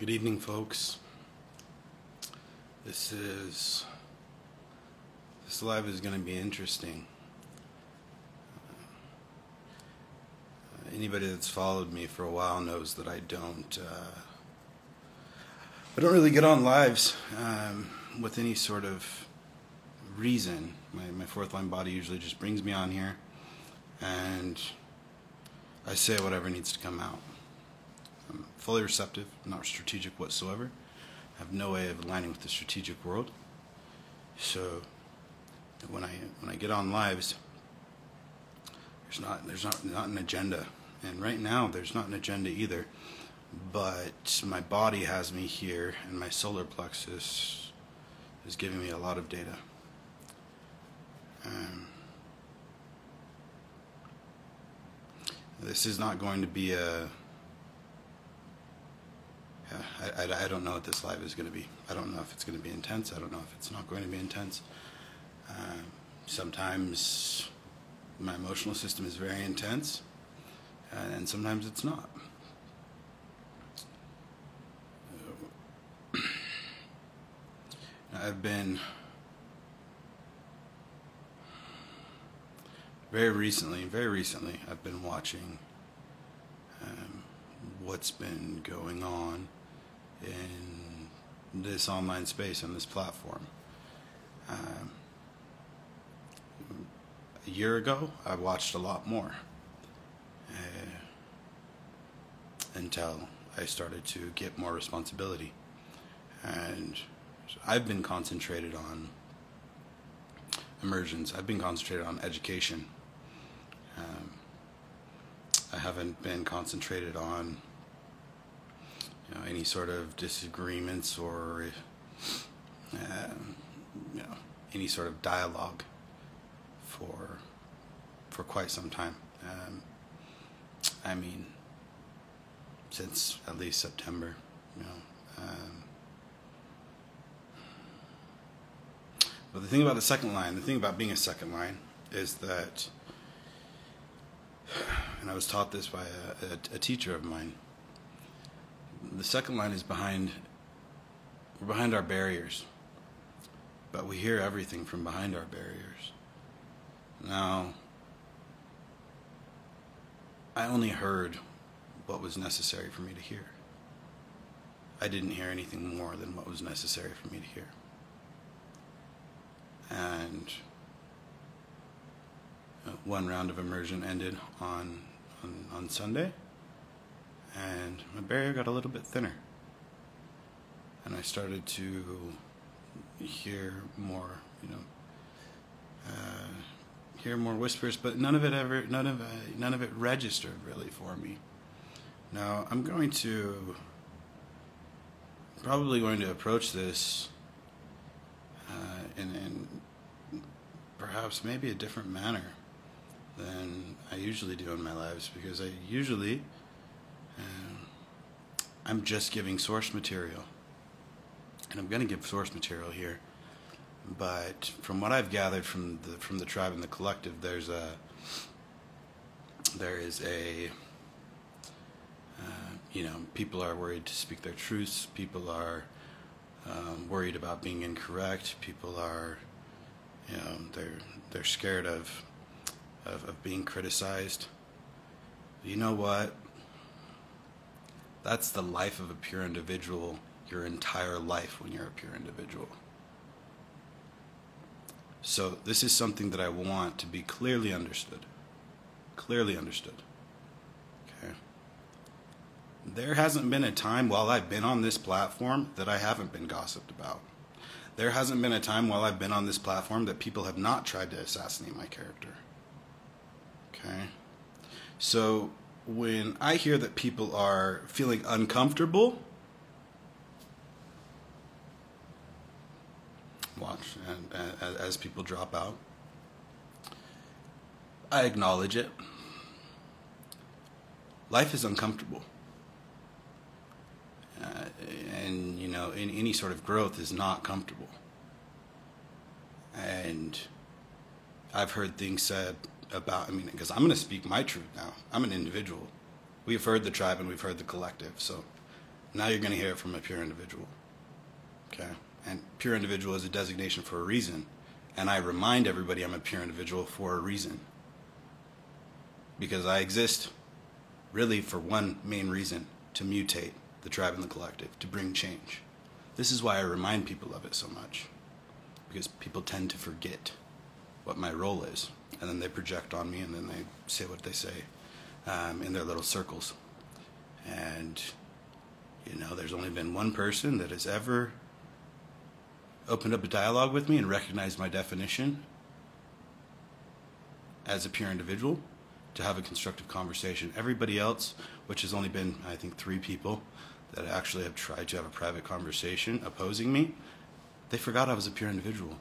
Good evening, folks. This is. This live is going to be interesting. Anybody that's followed me for a while knows that I don't. Uh, I don't really get on lives um, with any sort of reason. My, my fourth line body usually just brings me on here, and I say whatever needs to come out. Fully receptive, not strategic whatsoever. I have no way of aligning with the strategic world. So when I when I get on lives, there's not there's not not an agenda, and right now there's not an agenda either. But my body has me here, and my solar plexus is giving me a lot of data. Um, this is not going to be a I, I, I, don't know what this live is going to be. I don't know if it's going to be intense. I don't know if it's not going to be intense. Uh, sometimes my emotional system is very intense, uh, and sometimes it's not. I've been very recently, very recently, I've been watching um, what's been going on in this online space on this platform. Um, a year ago, I watched a lot more uh, until I started to get more responsibility. And I've been concentrated on immersions, I've been concentrated on education. Um, I haven't been concentrated on you know, any sort of disagreements or uh, you know, any sort of dialogue for for quite some time. Um, I mean, since at least September, you know. Um, but the thing about the second line, the thing about being a second line, is that, and I was taught this by a, a, a teacher of mine the second line is behind we're behind our barriers but we hear everything from behind our barriers. Now i only heard what was necessary for me to hear. I didn't hear anything more than what was necessary for me to hear. And uh, one round of immersion ended on on, on sunday and my barrier got a little bit thinner. And I started to hear more, you know, uh, hear more whispers, but none of it ever, none of it, none of it registered really for me. Now I'm going to probably going to approach this uh, in, in perhaps maybe a different manner than I usually do in my lives because I usually I'm just giving source material. And I'm going to give source material here. But from what I've gathered from the from the tribe and the collective, there's a there is a uh, you know people are worried to speak their truths. People are um, worried about being incorrect. People are you know they're they're scared of of, of being criticized. You know what? That's the life of a pure individual, your entire life when you're a pure individual. So, this is something that I want to be clearly understood. Clearly understood. Okay. There hasn't been a time while I've been on this platform that I haven't been gossiped about. There hasn't been a time while I've been on this platform that people have not tried to assassinate my character. Okay. So, when I hear that people are feeling uncomfortable, watch and, and, as people drop out, I acknowledge it. Life is uncomfortable. Uh, and, you know, in, any sort of growth is not comfortable. And I've heard things said about, I mean, because I'm going to speak my truth now. I'm an individual. We've heard the tribe and we've heard the collective. So Now you're going to hear it from a pure individual. Okay? And pure individual is a designation for a reason. And I remind everybody I'm a pure individual for a reason. Because I exist really for one main reason to mutate the tribe and the collective, to bring change. This is why I remind people of it so much. Because people tend to forget what my role is. And then they project on me and then they say what they say um, in their little circles. And, you know, there's only been one person that has ever opened up a dialogue with me and recognized my definition as a pure individual to have a constructive conversation. Everybody else, which has only been, I think, three people that actually have tried to have a private conversation opposing me, they forgot I was a pure individual.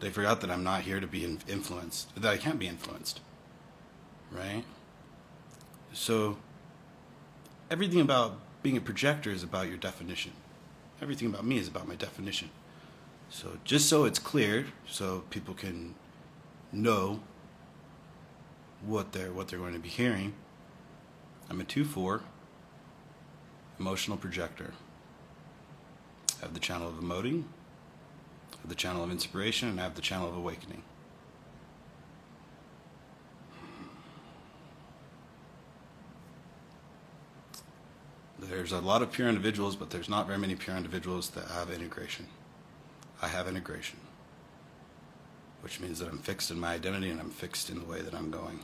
They forgot that I'm not here to be influenced, that I can't be influenced. Right? So, everything about being a projector is about your definition. Everything about me is about my definition. So just so it's clear, so people can know what they're what they're going to be hearing. I'm a two four emotional projector. I have the channel of emoting, the channel of inspiration, and I have the channel of awakening. There's a lot of pure individuals, but there's not very many pure individuals that have integration. I have integration, which means that I'm fixed in my identity and I'm fixed in the way that I'm going.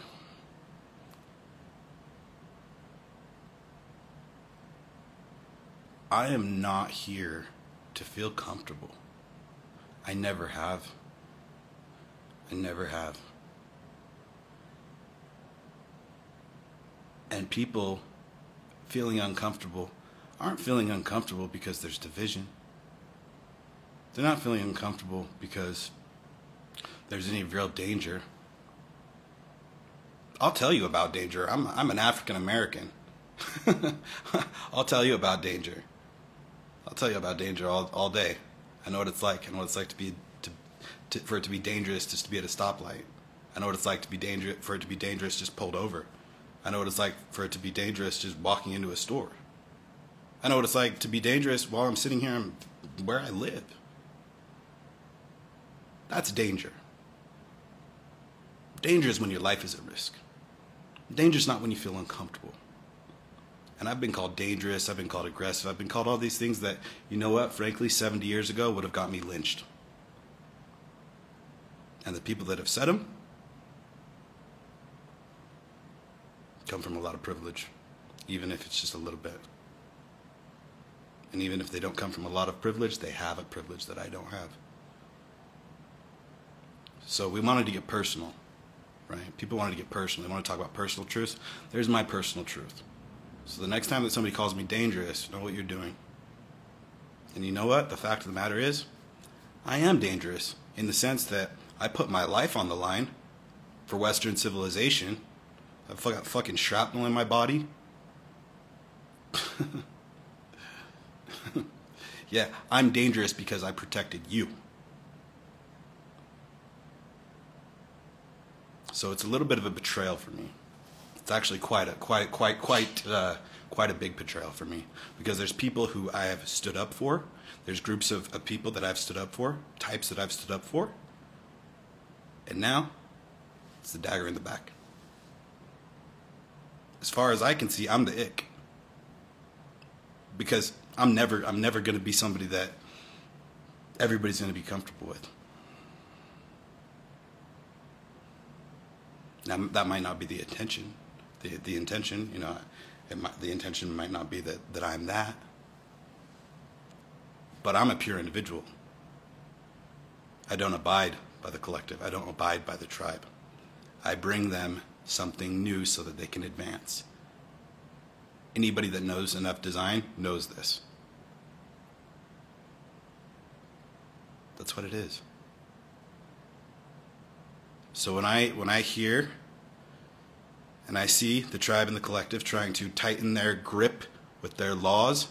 I am not here to feel comfortable. I never have. I never have. And people feeling uncomfortable aren't feeling uncomfortable because there's division. They're not feeling uncomfortable because there's any real danger. I'll tell you about danger. I'm, I'm an African American. I'll tell you about danger. I'll tell you about danger all, all day. I know what it's like. I know what it's like to be to, to, for it to be dangerous just to be at a stoplight. I know what it's like to be dangerous for it to be dangerous just pulled over. I know what it's like for it to be dangerous just walking into a store. I know what it's like to be dangerous while I'm sitting here where I live. That's danger. Danger is when your life is at risk. Danger is not when you feel uncomfortable. And I've been called dangerous, I've been called aggressive, I've been called all these things that, you know what, frankly, 70 years ago would have got me lynched. And the people that have said them, come from a lot of privilege, even if it's just a little bit. And even if they don't come from a lot of privilege, they have a privilege that I don't have. So we wanted to get personal, right? People wanted to get personal. They want to talk about personal truths. There's my personal truth. So the next time that somebody calls me dangerous, know what you're doing. And you know what? The fact of the matter is, I am dangerous in the sense that I put my life on the line for Western civilization I've got fucking shrapnel in my body. yeah, I'm dangerous because I protected you. So it's a little bit of a betrayal for me. It's actually quite a quite quite quite uh, quite a big betrayal for me because there's people who I have stood up for. There's groups of, of people that I've stood up for, types that I've stood up for, and now it's the dagger in the back as far as I can see, I'm the ick. Because I'm never I'm never going to be somebody that everybody's going to be comfortable with. Now that might not be the intention. The the intention, you know, might, the intention might not be that that I'm that. But I'm a pure individual. I don't abide by the collective. I don't abide by the tribe. I bring them something new so that they can advance. Anybody that knows enough design knows this. That's what it is. So when I when I hear and I see the tribe and the collective trying to tighten their grip with their laws,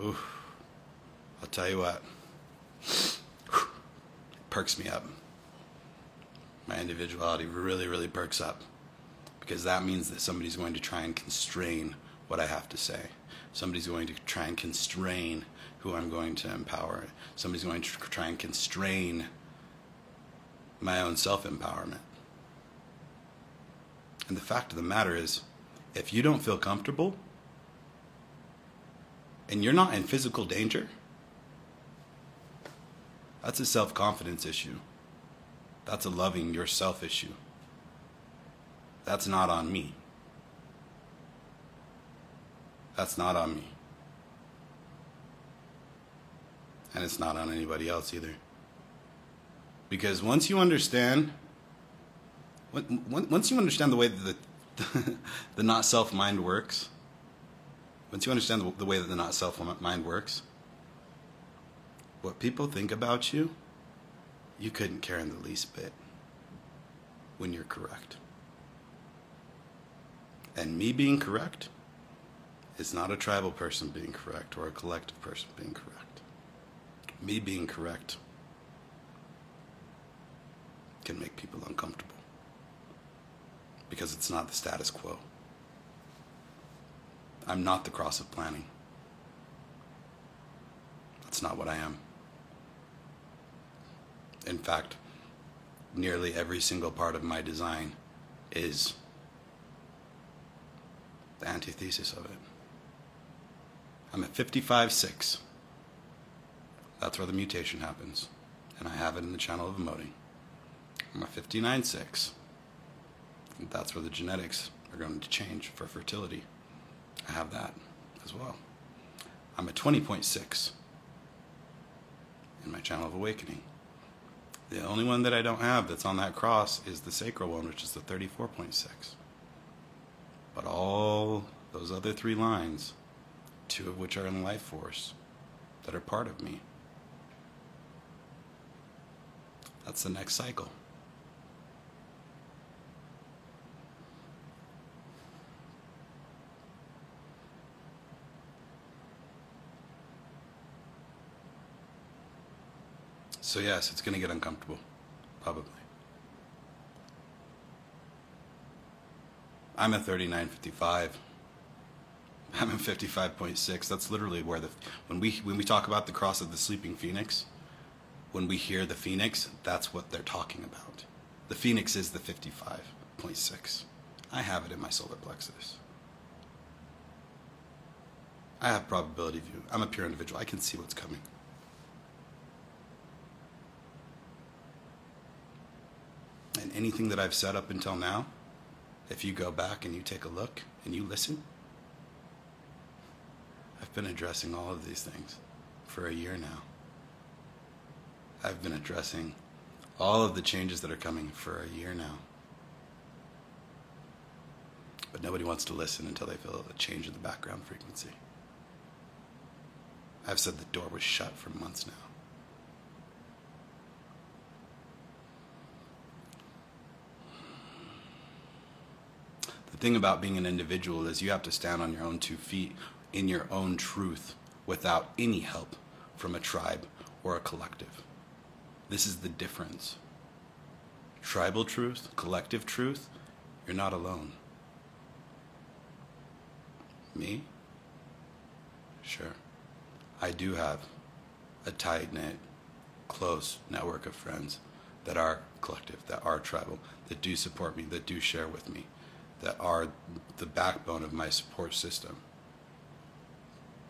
ooh, I'll tell you what, it perks me up my individuality really, really perks up because that means that somebody's going to try and constrain what I have to say. Somebody's going to try and constrain who I'm going to empower. Somebody's going to try and constrain my own self empowerment. And the fact of the matter is, if you don't feel comfortable and you're not in physical danger, that's a self confidence issue. That's a loving yourself issue. That's not on me. That's not on me. And it's not on anybody else either. Because once you understand, once you understand the way that the, the not self mind works, once you understand the, the way that the not self mind works, what people think about you, you couldn't care in the least bit when you're correct. And me being correct is not a tribal person being correct or a collective person being correct. Me being correct can make people uncomfortable because it's not the status quo. I'm not the cross of planning. That's not what I am. In fact, nearly every single part of my design is the antithesis of it. I'm at 55.6. That's where the mutation happens. And I have it in the channel of emoting. I'm at 59.6. That's where the genetics are going to change for fertility. I have that as well. I'm at 20.6 in my channel of awakening. The only one that I don't have that's on that cross is the sacral one, which is the 34.6. But all those other three lines, two of which are in life force, that are part of me, that's the next cycle. So, yes, it's going to get uncomfortable, probably. I'm at 39.55. I'm at 55.6. That's literally where the when we when we talk about the cross of the sleeping phoenix, when we hear the phoenix, that's what they're talking about. The phoenix is the 55.6. I have it in my solar plexus. I have probability view. I'm a pure individual. I can see what's coming. And anything that I've said up until now, if you go back and you take a look and you listen, I've been addressing all of these things for a year now. I've been addressing all of the changes that are coming for a year now. But nobody wants to listen until they feel a change in the background frequency. I've said the door was shut for months now. Thing about being an individual is you have to stand on your own two feet in your own truth without any help from a tribe or a collective. This is the difference. Tribal truth, collective truth, you're not alone. Me? Sure. I do have a tight knit, close network of friends that are collective, that are tribal, that do support me, that do share with me that are the backbone of my support system.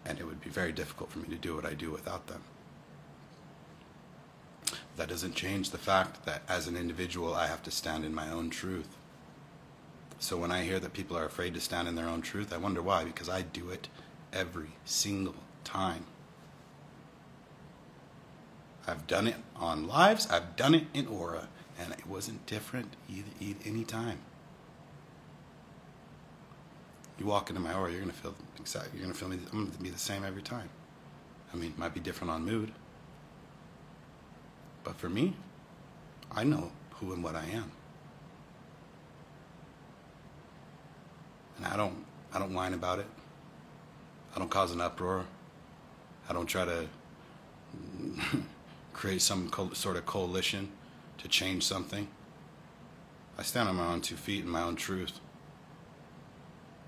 And it would be very difficult for me to do what I do without them. That doesn't change the fact that as an individual, I have to stand in my own truth. So when I hear that people are afraid to stand in their own truth, I wonder why, because I do it every single time. I've done it on lives, I've done it in Aura, and it wasn't different either, any time you walk into my aura, you're gonna feel exactly. You're gonna feel me. I'm gonna be the same every time. I mean, it might be different on mood, but for me, I know who and what I am, and I don't. I don't whine about it. I don't cause an uproar. I don't try to create some co- sort of coalition to change something. I stand on my own two feet in my own truth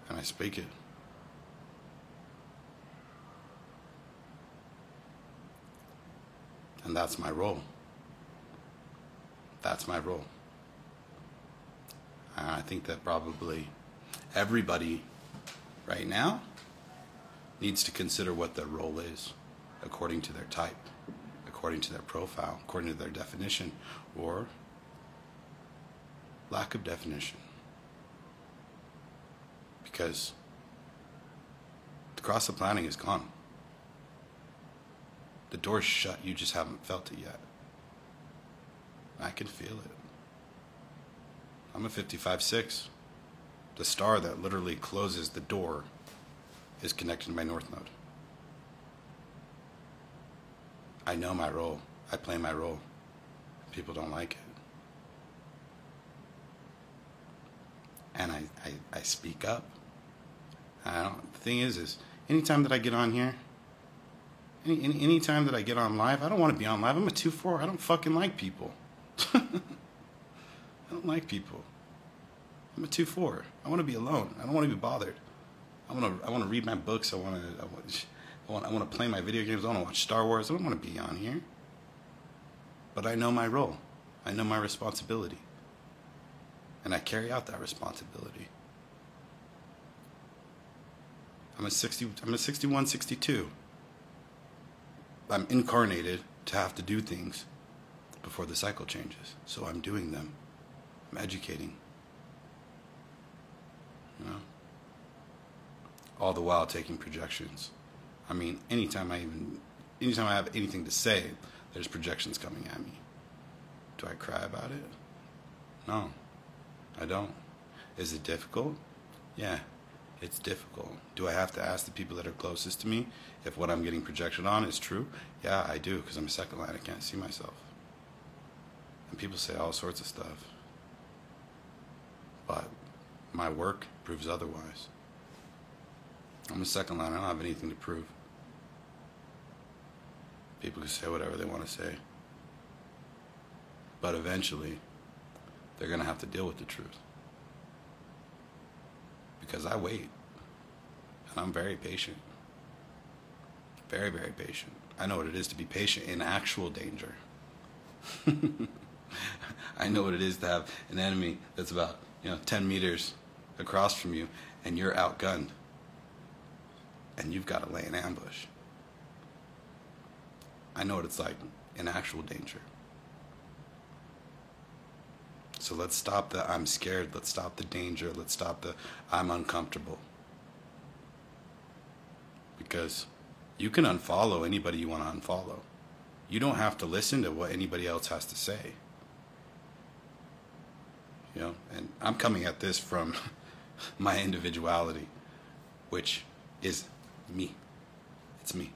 and I speak it. And that's my role. That's my role. And I think that probably everybody right now needs to consider what their role is according to their type, according to their profile, according to their definition, or lack of definition. Because the cross of planning is gone. The door's shut, you just haven't felt it yet. I can feel it. I'm a 55 6. The star that literally closes the door is connected to my north node. I know my role. I play my role. People don't like it. And I, I, I speak up. I don't, the thing is, is anytime that I get on here, any, any anytime that I get on live, I don't want to be on live. I'm a 2-4. I don't fucking like people. I don't like people. I'm a 2-4. I want to be alone. I don't want to be bothered. I want to I want to read my books. I want to I want, I want I want to play my video games. I want to watch Star Wars. I don't want to be on here. But I know my role. I know my responsibility. And I carry out that responsibility. I'm a 60 I'm a 61 62. I'm incarnated to have to do things before the cycle changes. So I'm doing them. I'm educating. You know? All the while taking projections. I mean, anytime I even anytime I have anything to say, there's projections coming at me. Do I cry about it? No. I don't. Is it difficult? Yeah, it's difficult. Do I have to ask the people that are closest to me if what I'm getting projection on is true? Yeah, I do, because I'm a second line. I can't see myself. And people say all sorts of stuff. But my work proves otherwise. I'm a second line. I don't have anything to prove. People can say whatever they want to say. But eventually, they're going to have to deal with the truth. Because I wait. I'm very patient. Very, very patient. I know what it is to be patient in actual danger. I know what it is to have an enemy that's about, you know, 10 meters across from you and you're outgunned. And you've got to lay an ambush. I know what it's like in actual danger. So let's stop the I'm scared, let's stop the danger, let's stop the I'm uncomfortable. Because you can unfollow anybody you want to unfollow. You don't have to listen to what anybody else has to say. You know, and I'm coming at this from my individuality, which is me. It's me.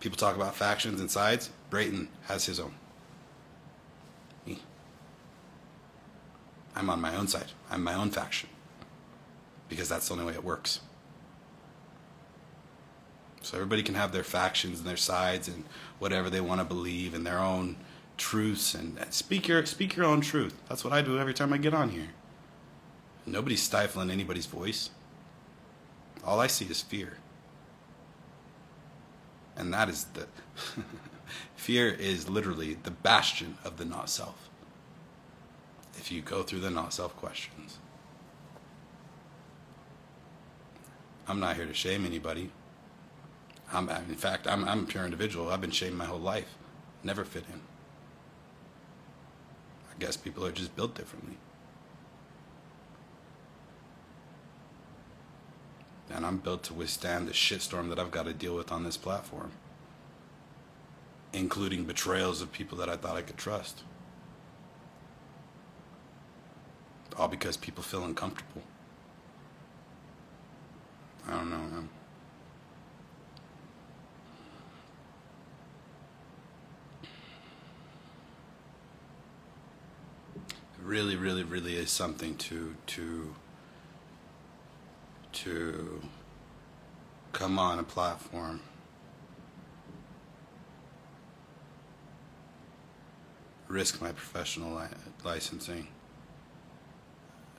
People talk about factions and sides. Brayton has his own. Me. I'm on my own side. I'm my own faction. Because that's the only way it works. So everybody can have their factions and their sides and whatever they want to believe and their own truths and speak your speak your own truth. That's what I do every time I get on here. Nobody's stifling anybody's voice. All I see is fear. And that is the fear is literally the bastion of the not self. If you go through the not self questions. I'm not here to shame anybody. I'm, in fact, I'm, I'm a pure individual. I've been shamed my whole life. Never fit in. I guess people are just built differently. And I'm built to withstand the shitstorm that I've got to deal with on this platform, including betrayals of people that I thought I could trust. All because people feel uncomfortable. I don't know, man. Really, really, really is something to to to come on a platform. Risk my professional li- licensing.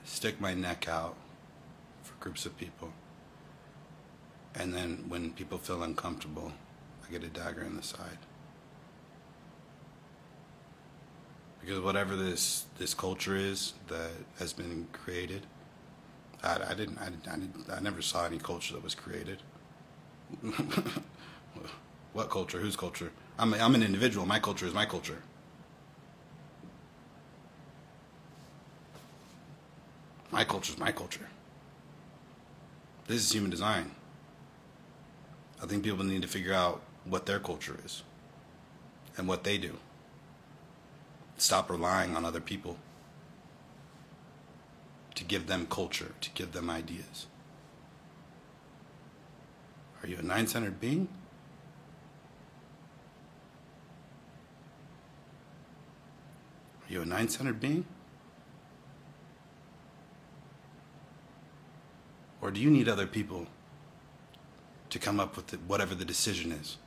Stick my neck out for groups of people. And then when people feel uncomfortable i get a dagger in the side because whatever this this culture is that has been created, I, I didn't I, I, didn't, I never saw any culture that was created. what culture? Whose culture? I'm I'm an individual. My culture is my culture. My culture is my culture. This is human design. I think people need to figure out what their culture is and what they do. Stop relying on other people to give them culture, to give them ideas. Are you a nine centered being? Are you a nine centered being? Or do you need other people to come up with the, whatever the decision is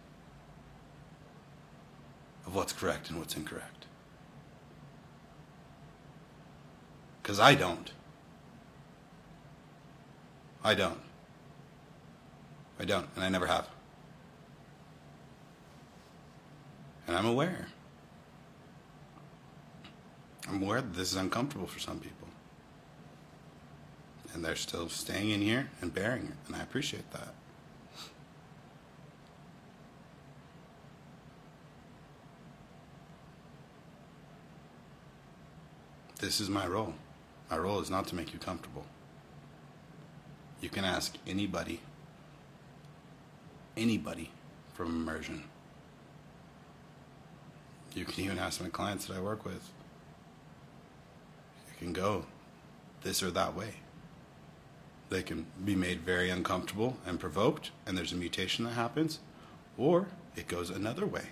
of what's correct and what's incorrect? Because I don't. I don't. I don't, and I never have. And I'm aware. I'm aware that this is uncomfortable for some people. And they're still staying in here and bearing it, and I appreciate that. This is my role. My role is not to make you comfortable. You can ask anybody, anybody from immersion. You can even ask my clients that I work with. You can go this or that way. They can be made very uncomfortable and provoked, and there's a mutation that happens, or it goes another way.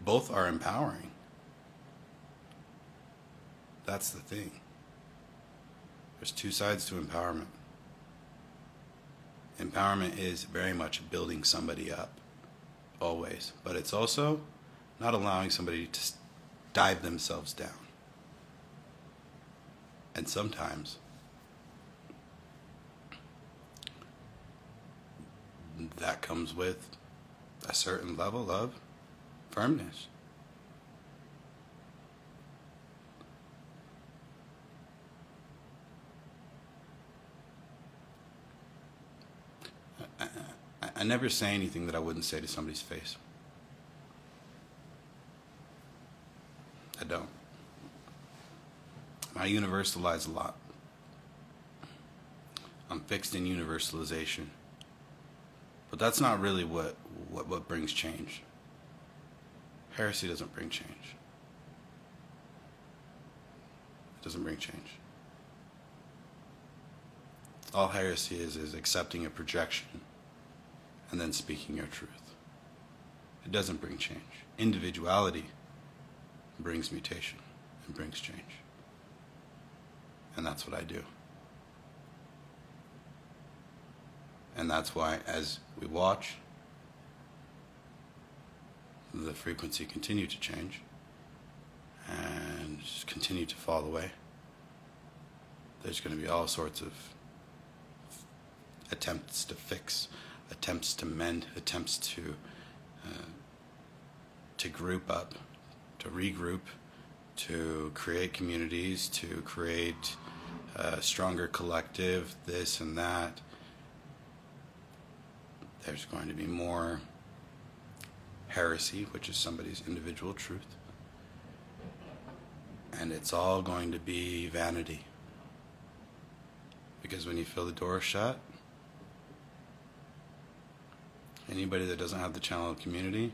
Both are empowering. That's the thing. There's two sides to empowerment. Empowerment is very much building somebody up, always. But it's also not allowing somebody to dive themselves down. And sometimes that comes with a certain level of firmness. I, I never say anything that I wouldn't say to somebody's face. I don't. I universalize a lot. I'm fixed in universalization. But that's not really what, what, what brings change. Heresy doesn't bring change. It doesn't bring change. All heresy is is accepting a projection and then speaking your truth. It doesn't bring change. Individuality brings mutation and brings change. And that's what I do. And that's why, as we watch the frequency continue to change and continue to fall away, there's going to be all sorts of attempts to fix, attempts to mend, attempts to uh, to group up, to regroup, to create communities, to create a stronger collective, this and that. There's going to be more heresy, which is somebody's individual truth. And it's all going to be vanity. Because when you feel the door shut, anybody that doesn't have the channel of community,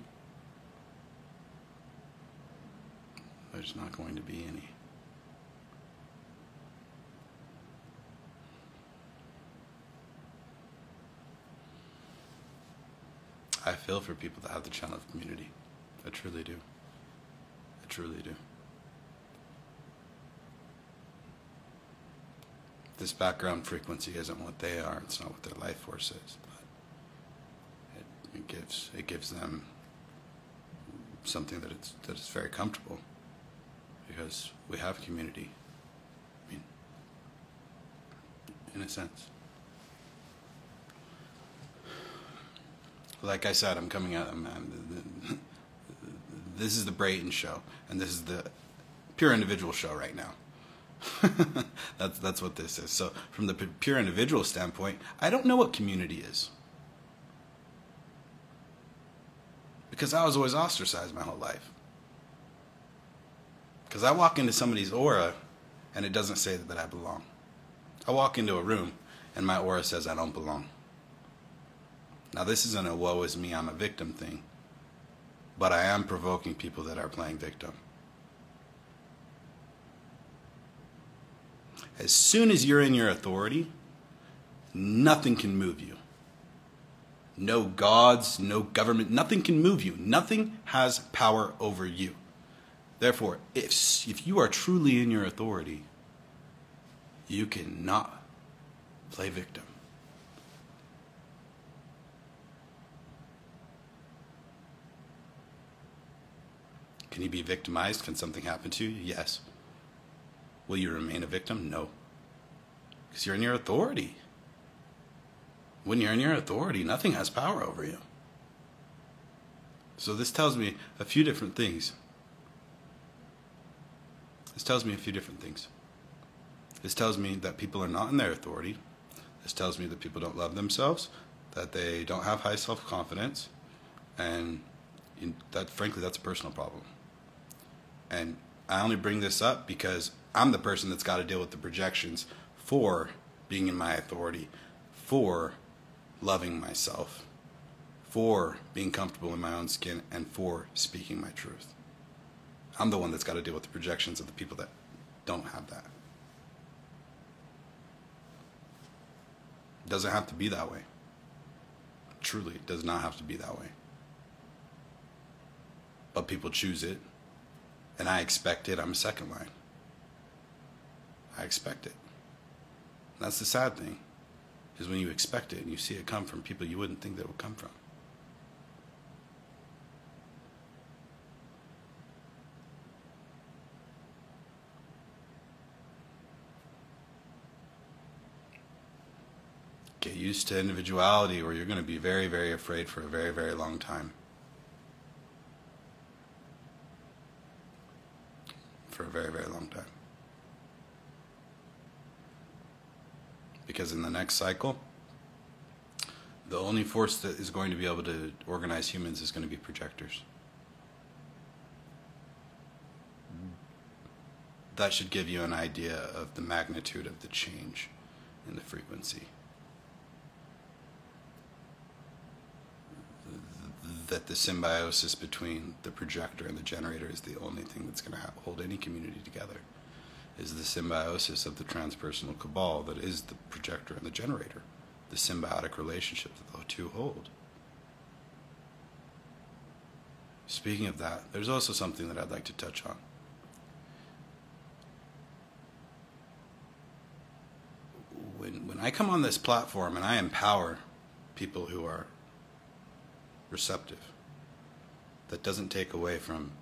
there's not going to be any. I feel for people that have the channel of community. I truly do. I truly do. This background frequency isn't what they are. It's not what their life force is. It gives it gives them something that it's that is very comfortable because we have community. I mean, in a sense. Like I said, I'm coming out. I'm, I'm, this is the Brayton show, and this is the pure individual show right now. that's that's what this is. So from the pure individual standpoint, I don't know what community is. Because I was always ostracized my whole life. Because I walk into somebody's aura and it doesn't say that I belong. I walk into a room and my aura says I don't belong. Now, this isn't a woe is me, I'm a victim thing, but I am provoking people that are playing victim. As soon as you're in your authority, nothing can move you. No gods, no government, nothing can move you. Nothing has power over you. Therefore, if, if you are truly in your authority, you cannot play victim. Can you be victimized? Can something happen to you? Yes. Will you remain a victim? No. Because you're in your authority. When you're in your authority, nothing has power over you. So this tells me a few different things. This tells me a few different things. This tells me that people are not in their authority. This tells me that people don't love themselves, that they don't have high self confidence, and that, frankly, that's a personal problem. And I only bring this up because I'm the person that's got to deal with the projections for being in my authority, for loving myself, for being comfortable in my own skin, and for speaking my truth. I'm the one that's got to deal with the projections of the people that don't have that. It doesn't have to be that way. Truly, it does not have to be that way. But people choose it, and I expect it. I'm a second line. I expect it. That's the sad thing, is when you expect it and you see it come from people you wouldn't think that it would come from. Get used to individuality, or you're going to be very, very afraid for a very, very long time. For a very, very long time. Because in the next cycle, the only force that is going to be able to organize humans is going to be projectors. That should give you an idea of the magnitude of the change in the frequency. that the symbiosis between the projector and the generator is the only thing that's going to hold any community together is the symbiosis of the transpersonal cabal that is the projector and the generator the symbiotic relationship that the two hold speaking of that there's also something that i'd like to touch on when, when i come on this platform and i empower people who are receptive. That doesn't take away from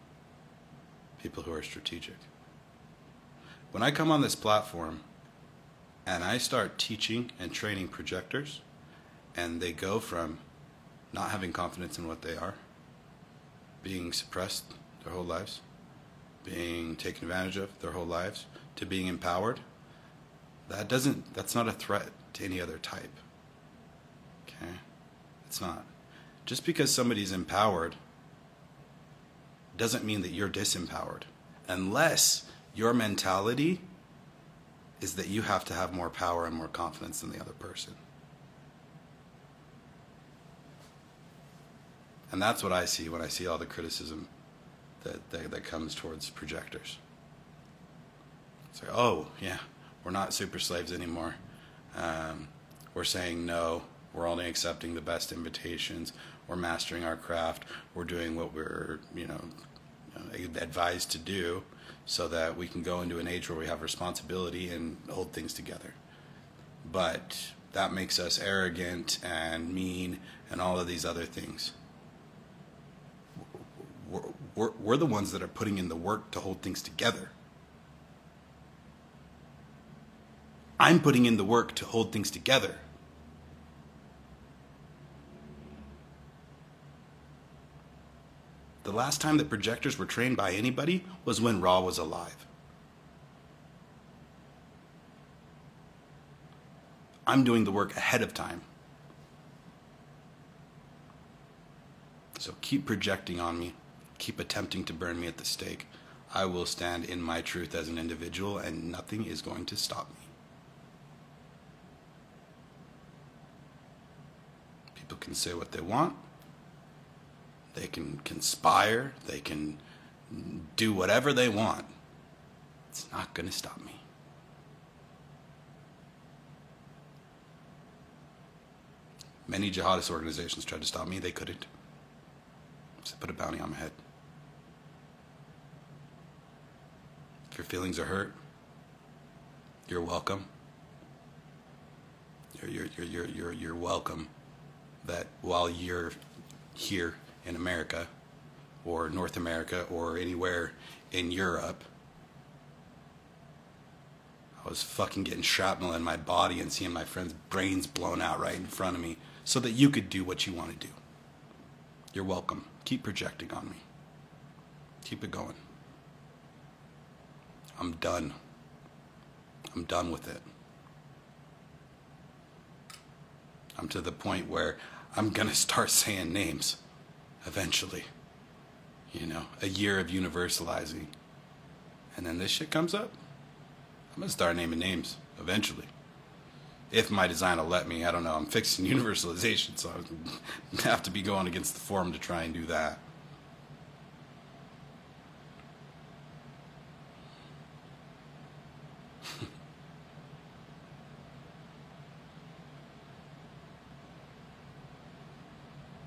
people who are strategic. When I come on this platform and I start teaching and training projectors, and they go from not having confidence in what they are, being suppressed their whole lives, being taken advantage of their whole lives, to being empowered, that doesn't that's not a threat to any other type. Okay? It's not. Just because somebody's empowered doesn't mean that you're disempowered. Unless your mentality is that you have to have more power and more confidence than the other person. And that's what I see when I see all the criticism that, that, that comes towards projectors. It's like, oh, yeah, we're not super slaves anymore. Um, we're saying no. We're only accepting the best invitations we're mastering our craft, we're doing what we're, you know, advised to do so that we can go into an age where we have responsibility and hold things together. But that makes us arrogant and mean and all of these other things. We're, we're, we're, the ones that are putting in the work to hold things together. I'm putting in the work to hold things together. The last time that projectors were trained by anybody was when Ra was alive. I'm doing the work ahead of time. So keep projecting on me. Keep attempting to burn me at the stake. I will stand in my truth as an individual, and nothing is going to stop me. People can say what they want. They can conspire. They can do whatever they want. It's not going to stop me. Many jihadist organizations tried to stop me. They couldn't. So put a bounty on my head. If your feelings are hurt, you're welcome. You're, you're, you're, you're, you're, you're welcome that while you're here in America or North America or anywhere in Europe, I was fucking getting shrapnel in my body and seeing my friend's brains blown out right in front of me so that you could do what you want to do. You're welcome. Keep projecting on me. Keep it going. I'm done. I'm done with it. I'm to the point where I'm going to start saying names eventually. You know, a year of universalizing. And then this shit comes up. I'm to start naming names eventually. If my design will let me, I don't know. I'm fixing universalization, so I have to be going against the form to try and do that.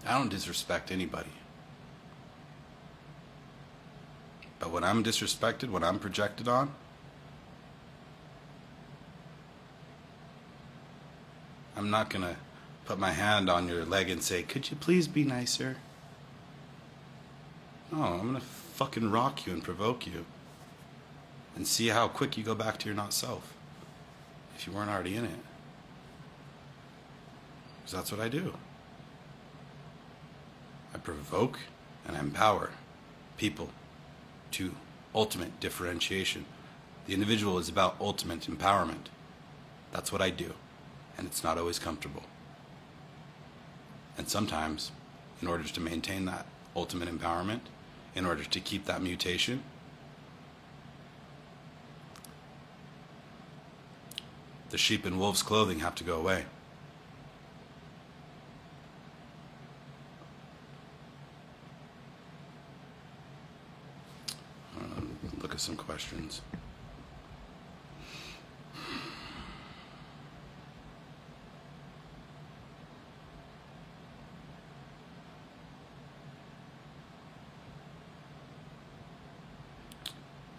I don't disrespect anybody. But when I'm disrespected, when I'm projected on, I'm not going to put my hand on your leg and say, Could you please be nicer? No, I'm going to fucking rock you and provoke you and see how quick you go back to your not self if you weren't already in it. Because that's what I do. I provoke and I empower people to ultimate differentiation. The individual is about ultimate empowerment. That's what I do. And it's not always comfortable. And sometimes, in order to maintain that ultimate empowerment, in order to keep that mutation, the sheep in wolf's clothing have to go away. look at some questions.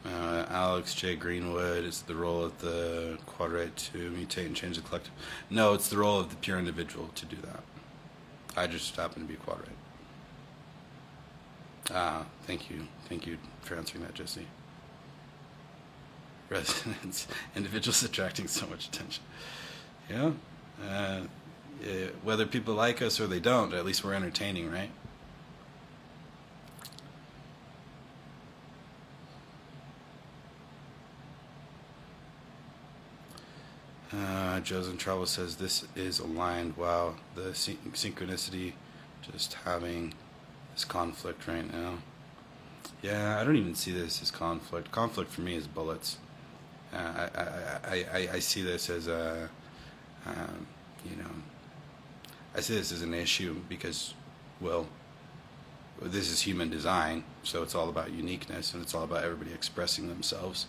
Uh, Alex J. Greenwood is the role of the quadrate to mutate and change the collective. No, it's the role of the pure individual to do that. I just happen to be quadrate. Ah, thank you. Thank you for answering that, Jesse Resonance, individuals attracting so much attention. Yeah, uh, yeah, whether people like us or they don't, at least we're entertaining, right? Uh, Joseph Travel says this is aligned. Wow, the syn- synchronicity, just having this conflict right now. Yeah, I don't even see this as conflict. Conflict for me is bullets. I, I, I, I, see this as a, um, you know, I see this as an issue because, well, this is human design, so it's all about uniqueness and it's all about everybody expressing themselves.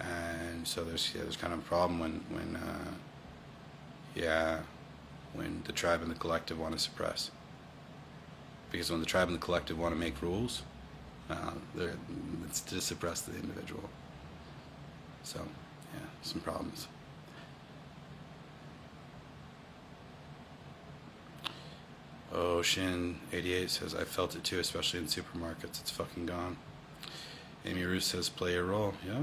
And so there's yeah, there's kind of a problem when when uh, yeah when the tribe and the collective want to suppress because when the tribe and the collective want to make rules, uh, it's to suppress the individual. So, yeah, some problems. Ocean88 says, I felt it too, especially in supermarkets. It's fucking gone. Amy Roos says, play a role. Yeah.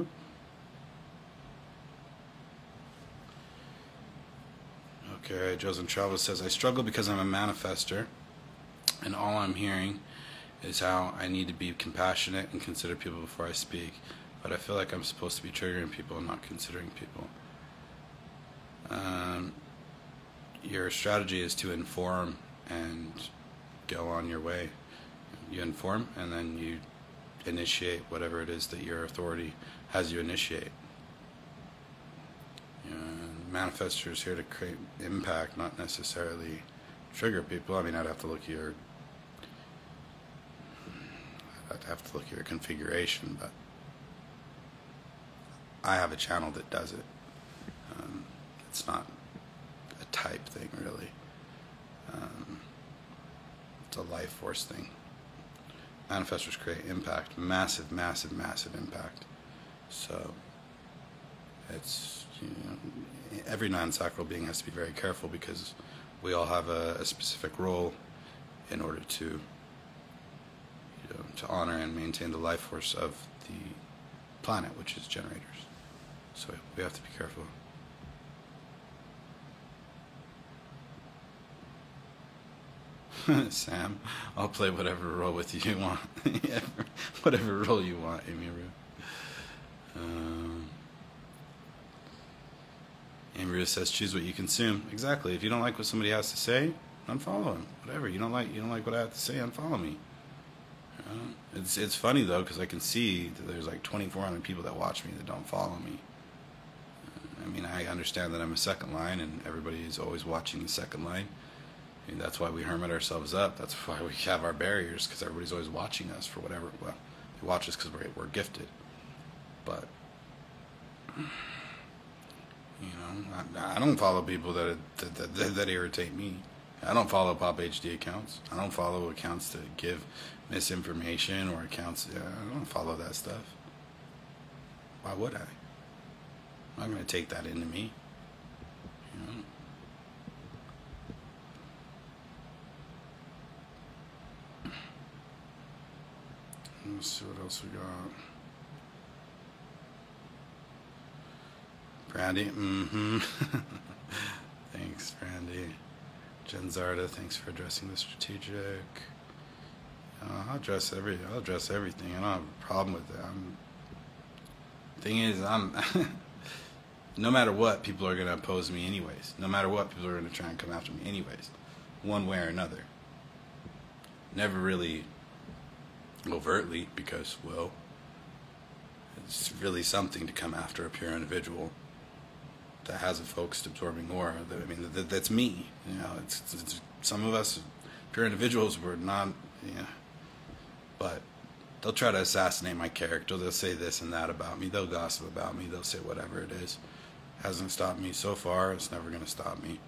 Okay, Joseph Chavez says, I struggle because I'm a manifester, and all I'm hearing is how I need to be compassionate and consider people before I speak. But I feel like I'm supposed to be triggering people and not considering people. Um, your strategy is to inform and go on your way. You inform and then you initiate whatever it is that your authority has you initiate. You know, manifestors here to create impact, not necessarily trigger people. I mean, I'd have to look at your, I'd have to look at your configuration, but I have a channel that does it. Um, it's not a type thing, really. Um, it's a life force thing. Manifestors create impact, massive, massive, massive impact. So it's you know, every non-sacral being has to be very careful because we all have a, a specific role in order to you know, to honor and maintain the life force of the planet, which is generators. So we have to be careful. Sam, I'll play whatever role with you want. whatever role you want, Amy Rue. Um, says, "Choose what you consume." Exactly. If you don't like what somebody has to say, unfollow him. Whatever. You don't like you don't like what I have to say, unfollow me. Know? It's it's funny though because I can see that there's like 2,400 people that watch me that don't follow me. I mean, I understand that I'm a second line, and everybody is always watching the second line. I mean, that's why we hermit ourselves up. That's why we have our barriers, because everybody's always watching us for whatever. Well, they watch us because we're, we're gifted. But, you know, I, I don't follow people that, that, that, that irritate me. I don't follow Pop HD accounts. I don't follow accounts that give misinformation or accounts. I don't follow that stuff. Why would I? I'm not going to take that into me. You know? Let's see what else we got. Brandy, mm-hmm. thanks, Brandy. Jen Zarda, thanks for addressing the strategic. Uh, I'll address every. I'll address everything. I don't have a problem with that. Thing is, I'm. no matter what, people are going to oppose me anyways. No matter what, people are going to try and come after me anyways, one way or another. Never really overtly, because, well, it's really something to come after a pure individual that has a focused absorbing aura. I mean, that, that's me. You know, it's, it's, some of us pure individuals were not, know, but they'll try to assassinate my character. They'll say this and that about me. They'll gossip about me. They'll say whatever it is. Hasn't stopped me so far. It's never going to stop me.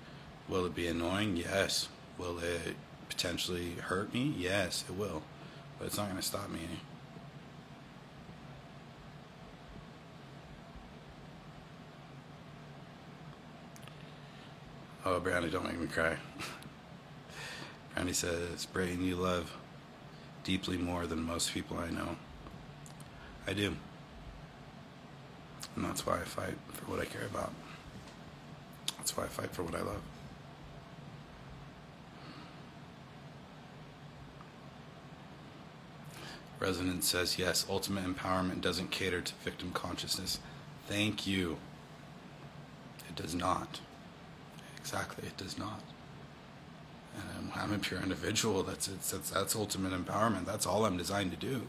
Will it be annoying? Yes. Will it potentially hurt me? Yes, it will. But it's not going to stop me. Any. Oh, Brandy, don't make me cry. Brandy says, Brayton, you love deeply more than most people I know. I do. And that's why I fight for what I care about. That's why I fight for what I love. Resonance says, yes, ultimate empowerment doesn't cater to victim consciousness. Thank you. It does not. Exactly, it does not. And I'm, a pure individual. That's, that's that's ultimate empowerment. That's all I'm designed to do.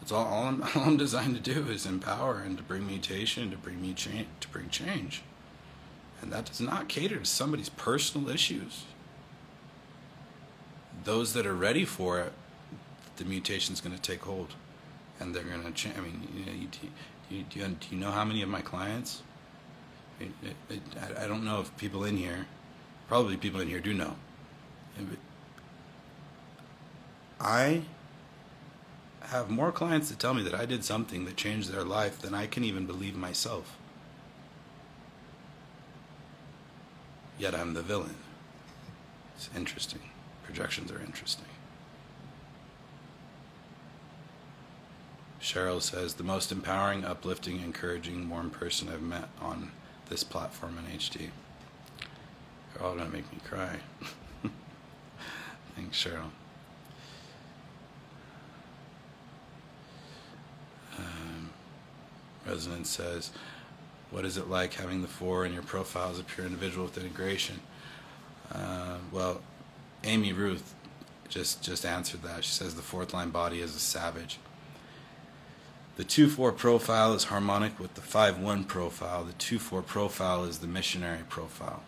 That's all, all I'm, all I'm designed to do is empower and to bring mutation, to bring me change, to bring change. And that does not cater to somebody's personal issues. Those that are ready for it, the mutation's going to take hold, and they're going to change. I mean, you know, you, you, do, you, do you know how many of my clients? It, I, I don't know if people in here, probably people in here do know. I have more clients that tell me that I did something that changed their life than I can even believe myself. Yet I'm the villain. It's interesting. Projections are interesting. Cheryl says, the most empowering, uplifting, encouraging, warm person I've met on this platform in HD. You're all to make me cry. Thanks, Cheryl. Resonance says, What is it like having the four in your profile as a pure individual with integration? Uh, well, Amy Ruth just, just answered that. She says the fourth line body is a savage. The 2 4 profile is harmonic with the 5 1 profile. The 2 4 profile is the missionary profile.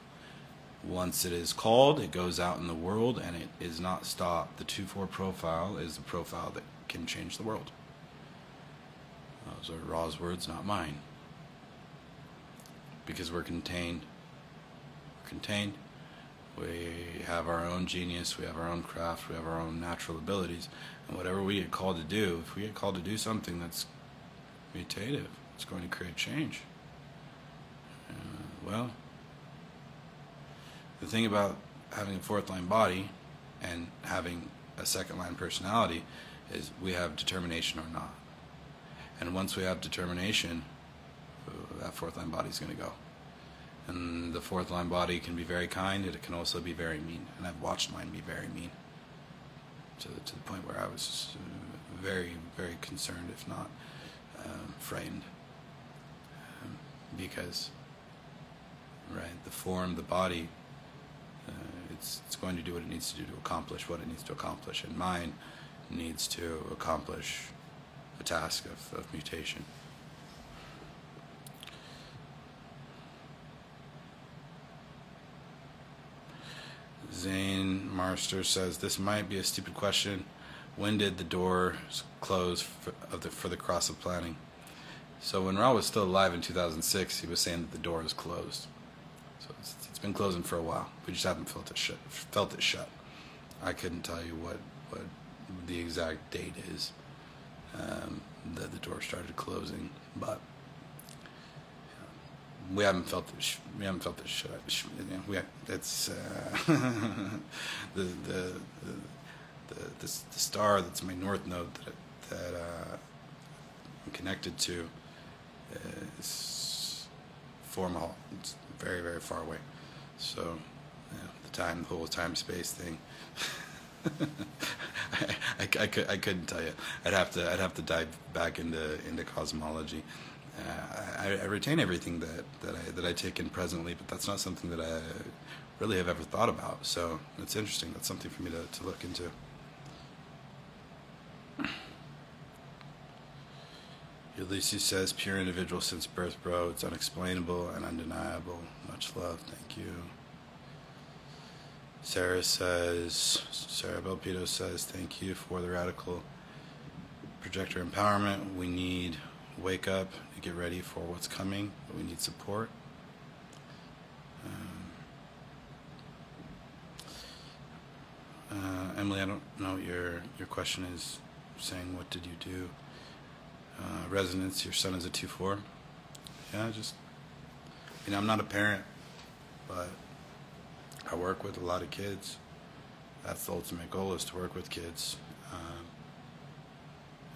Once it is called, it goes out in the world and it is not stopped. The 2 4 profile is the profile that can change the world. Those are Ra's words, not mine. Because we're contained. We're contained. We have our own genius, we have our own craft, we have our own natural abilities. And whatever we get called to do, if we get called to do something that's mutative, it's going to create change. Uh, well, the thing about having a fourth line body and having a second line personality is we have determination or not. And once we have determination, uh, that fourth line body is going to go. And the fourth line body can be very kind, it can also be very mean. And I've watched mine be very mean to, to the point where I was uh, very, very concerned, if not um, frightened. Um, because, right, the form, the body, uh, it's, it's going to do what it needs to do to accomplish what it needs to accomplish. And mine needs to accomplish task of, of mutation. Zane Marster says this might be a stupid question. When did the doors close for, the, for the cross of planning? So when Ra was still alive in 2006, he was saying that the door is closed. So it's, it's been closing for a while. We just haven't felt it shut. Felt it shut. I couldn't tell you what what the exact date is um, that the door started closing, but we haven't felt. Sh- we haven't felt it. Sh- sh- we uh, the, the, the, the the star that's my north node that that uh, I'm connected to is Fomalhaut. It's very very far away. So know, the time, the whole time space thing. I, I, could, I couldn't tell you. I'd have to I'd have to dive back into into cosmology. Uh, I, I, retain everything that, that I that I take in presently, but that's not something that I really have ever thought about. So it's interesting. That's something for me to, to look into. Ulysses says, pure individual since birth, bro. It's unexplainable and undeniable. Much love. Thank you. Sarah says, Sarah Belpito says, thank you for the radical projector empowerment. We need wake up to get ready for what's coming. We need support. Um, uh, Emily, I don't know what your your question is. Saying what did you do? Uh, resonance. Your son is a two four. Yeah, just. You know, I'm not a parent, but I work with a lot of kids. That's the ultimate goal is to work with kids. Um,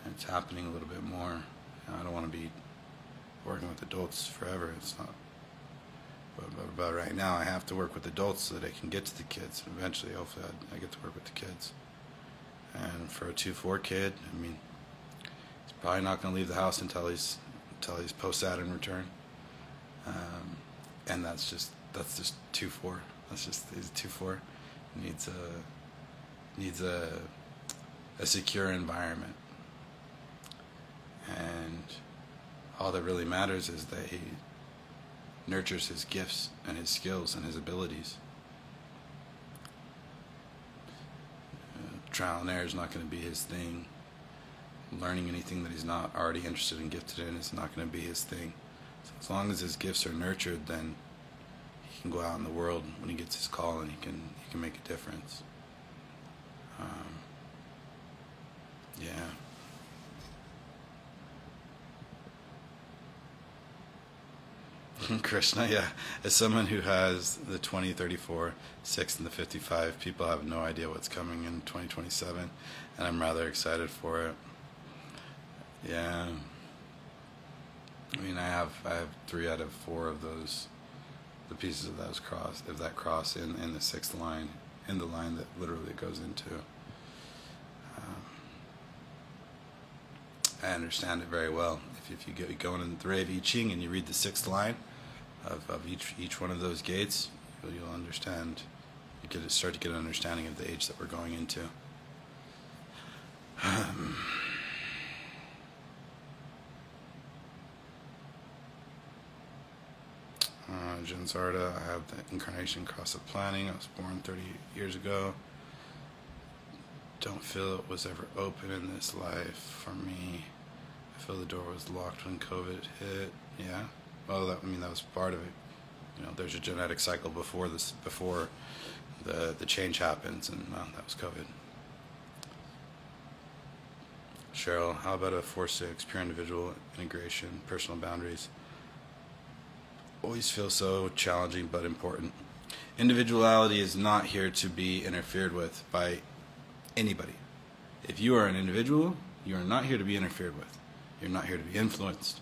it's happening a little bit more. I don't want to be working with adults forever. It's not. But, but, but, right now, I have to work with adults so that I can get to the kids. And eventually, hopefully, I, I get to work with the kids. And for a two-four kid, I mean, he's probably not going to leave the house until he's until he's post Saturn return. Um, and that's just that's just two-four. That's just he's two-four. Needs a needs a a secure environment and all that really matters is that he nurtures his gifts and his skills and his abilities. Uh, trial and error is not going to be his thing. Learning anything that he's not already interested and gifted in is not going to be his thing. So as long as his gifts are nurtured, then he can go out in the world when he gets his call and he can he can make a difference. Um, yeah. Krishna, yeah. As someone who has the 2034, 6, and the 55, people have no idea what's coming in 2027, and I'm rather excited for it. Yeah. I mean, I have I have three out of four of those, the pieces of those cross of that cross in in the sixth line, in the line that literally goes into. Um, I understand it very well. If, if you go, go into the Rave I Ching and you read the sixth line of, of each each one of those gates, you'll, you'll understand. You get start to get an understanding of the age that we're going into. Um, uh, Zarda, I have the incarnation cross of planning. I was born 30 years ago. Don't feel it was ever open in this life for me. I feel the door was locked when COVID hit. Yeah. Well, that, I mean that was part of it. You know, there's a genetic cycle before this, before the the change happens, and well, that was COVID. Cheryl, how about a 4 6 pure individual integration, personal boundaries? Always feel so challenging but important. Individuality is not here to be interfered with by anybody. If you are an individual, you are not here to be interfered with. You're not here to be influenced.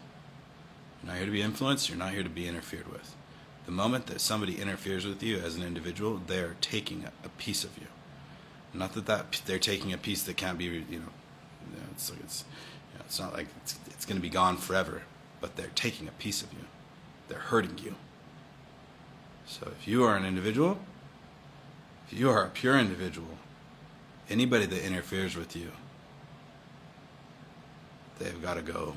You're not here to be influenced, you're not here to be interfered with. The moment that somebody interferes with you as an individual, they are taking a, a piece of you. Not that, that they're taking a piece that can't be, you know, you know, it's like it's, you know, it's not like it's, it's going to be gone forever, but they're taking a piece of you. They're hurting you. So if you are an individual, if you are a pure individual, anybody that interferes with you, they've got to go.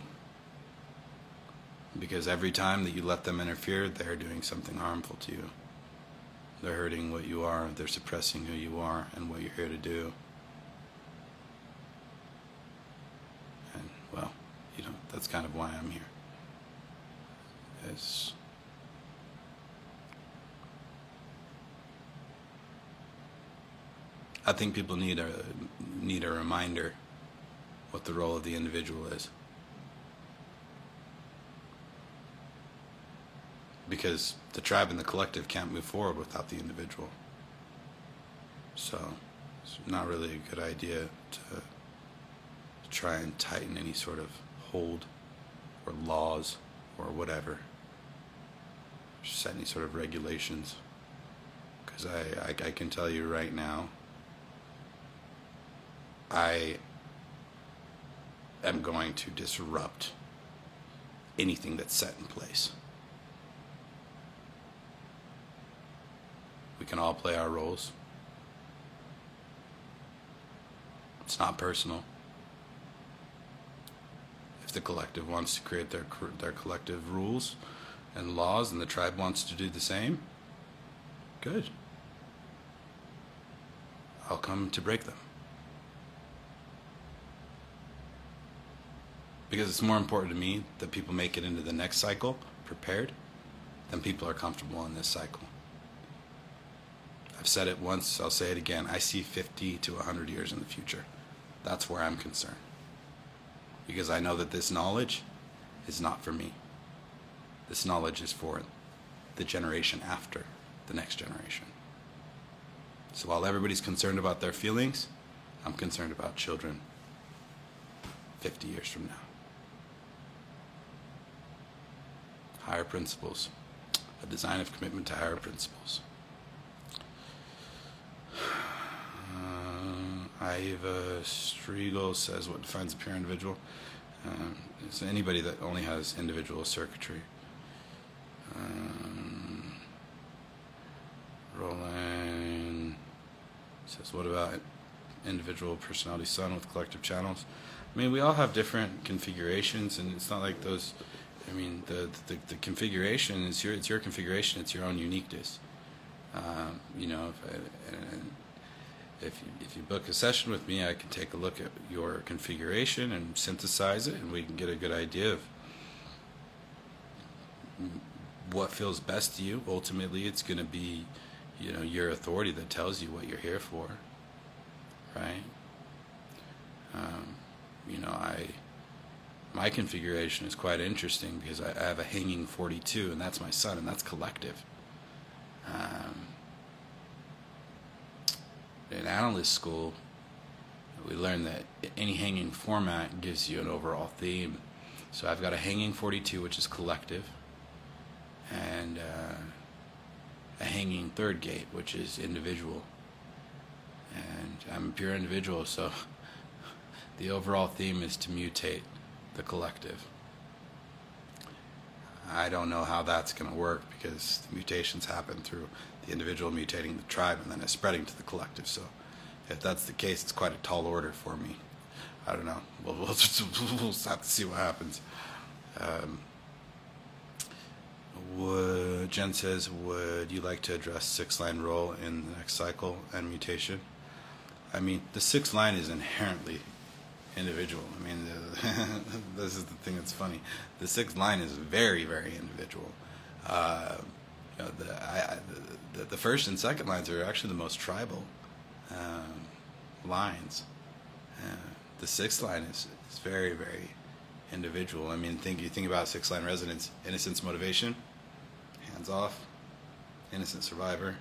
Because every time that you let them interfere, they're doing something harmful to you. They're hurting what you are, they're suppressing who you are and what you're here to do. And, well, you know, that's kind of why I'm here. Is I think people need a need a reminder what the role of the individual is. Because the tribe and the collective can't move forward without the individual. So it's not really a good idea to try and tighten any sort of hold or laws or whatever, set any sort of regulations. Because I, I, I can tell you right now, I am going to disrupt anything that's set in place. We can all play our roles. It's not personal if the collective wants to create their their collective rules and laws, and the tribe wants to do the same, good. I'll come to break them. Because it's more important to me that people make it into the next cycle prepared than people are comfortable in this cycle. I've said it once, I'll say it again. I see 50 to 100 years in the future. That's where I'm concerned because I know that this knowledge is not for me. This knowledge is for the generation after the next generation. So while everybody's concerned about their feelings, I'm concerned about children 50 years from now. Higher principles, a design of commitment to higher principles. Iva Striegel says what defines a pure individual. Um, it's anybody that only has individual circuitry. Um, Roland says, what about individual personality sun with collective channels? I mean, we all have different configurations, and it's not like those. I mean, the the, the configuration is your it's your configuration. It's your own uniqueness. Um, you know, if, and, if you, if you book a session with me, I can take a look at your configuration and synthesize it, and we can get a good idea of what feels best to you. Ultimately, it's going to be, you know, your authority that tells you what you're here for, right? Um, you know, I my configuration is quite interesting because I, I, have a hanging 42, and that's my sun, and that's collective. Um, in analyst school, we learned that any hanging format gives you an overall theme. So I've got a hanging 42, which is collective, and uh, a hanging third gate, which is individual. And I'm a pure individual, so the overall theme is to mutate the collective. I don't know how that's going to work because the mutations happen through the individual mutating the tribe and then it's spreading to the collective. So if that's the case, it's quite a tall order for me. I don't know. We'll, we'll, we'll have to see what happens. Um, would, Jen says, would you like to address six line role in the next cycle and mutation? I mean, the six line is inherently individual. I mean, this is the thing that's funny. The six line is very, very individual. Uh, you know, the, I, the, the, first and second lines are actually the most tribal um, lines. Uh, the sixth line is, is very, very individual. I mean, think you think about six line resonance, innocence, motivation, hands off, innocent survivor,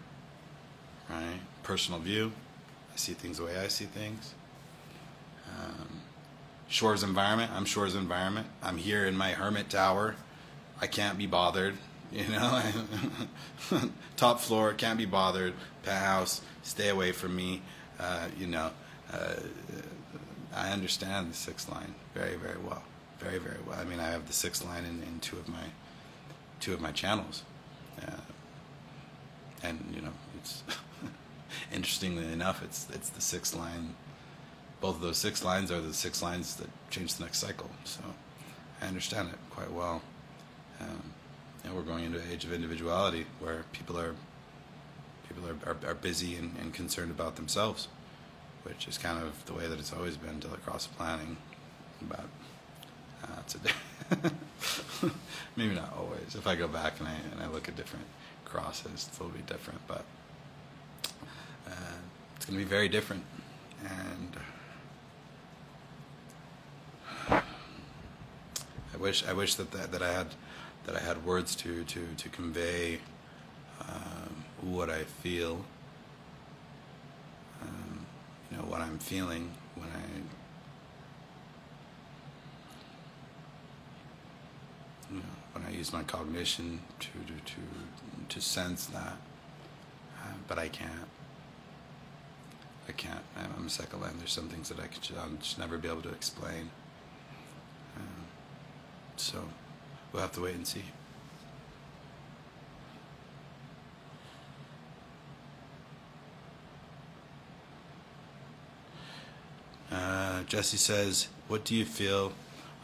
right? Personal view, I see things the way I see things. Um, Shores environment, I'm Shores environment. I'm here in my hermit tower. I can't be bothered, you know. Top floor, can't be bothered. Penthouse, stay away from me. Uh, you know, uh, I understand the sixth line very, very well, very, very well. I mean, I have the sixth line in, in two of my two of my channels, uh, and you know, it's interestingly enough, it's it's the sixth line. Both of those six lines are the six lines that change the next cycle. So I understand it quite well. Um, and we're going into an age of individuality where people are people are, are, are busy and, and, concerned about themselves, which is kind of the way that it's always been till across planning. But uh, today, maybe not always. If I go back and I and I look at different crosses, it'll be different. But uh, it's going to be very different, and I wish I wish that that, that I had that I had words to to to convey um, what I feel, um, you know, what I'm feeling when I. Use my cognition to to to, to sense that, uh, but I can't. I can't. I'm a second line. There's some things that I could I'll just never be able to explain. Um, so we'll have to wait and see. Uh, Jesse says, What do you feel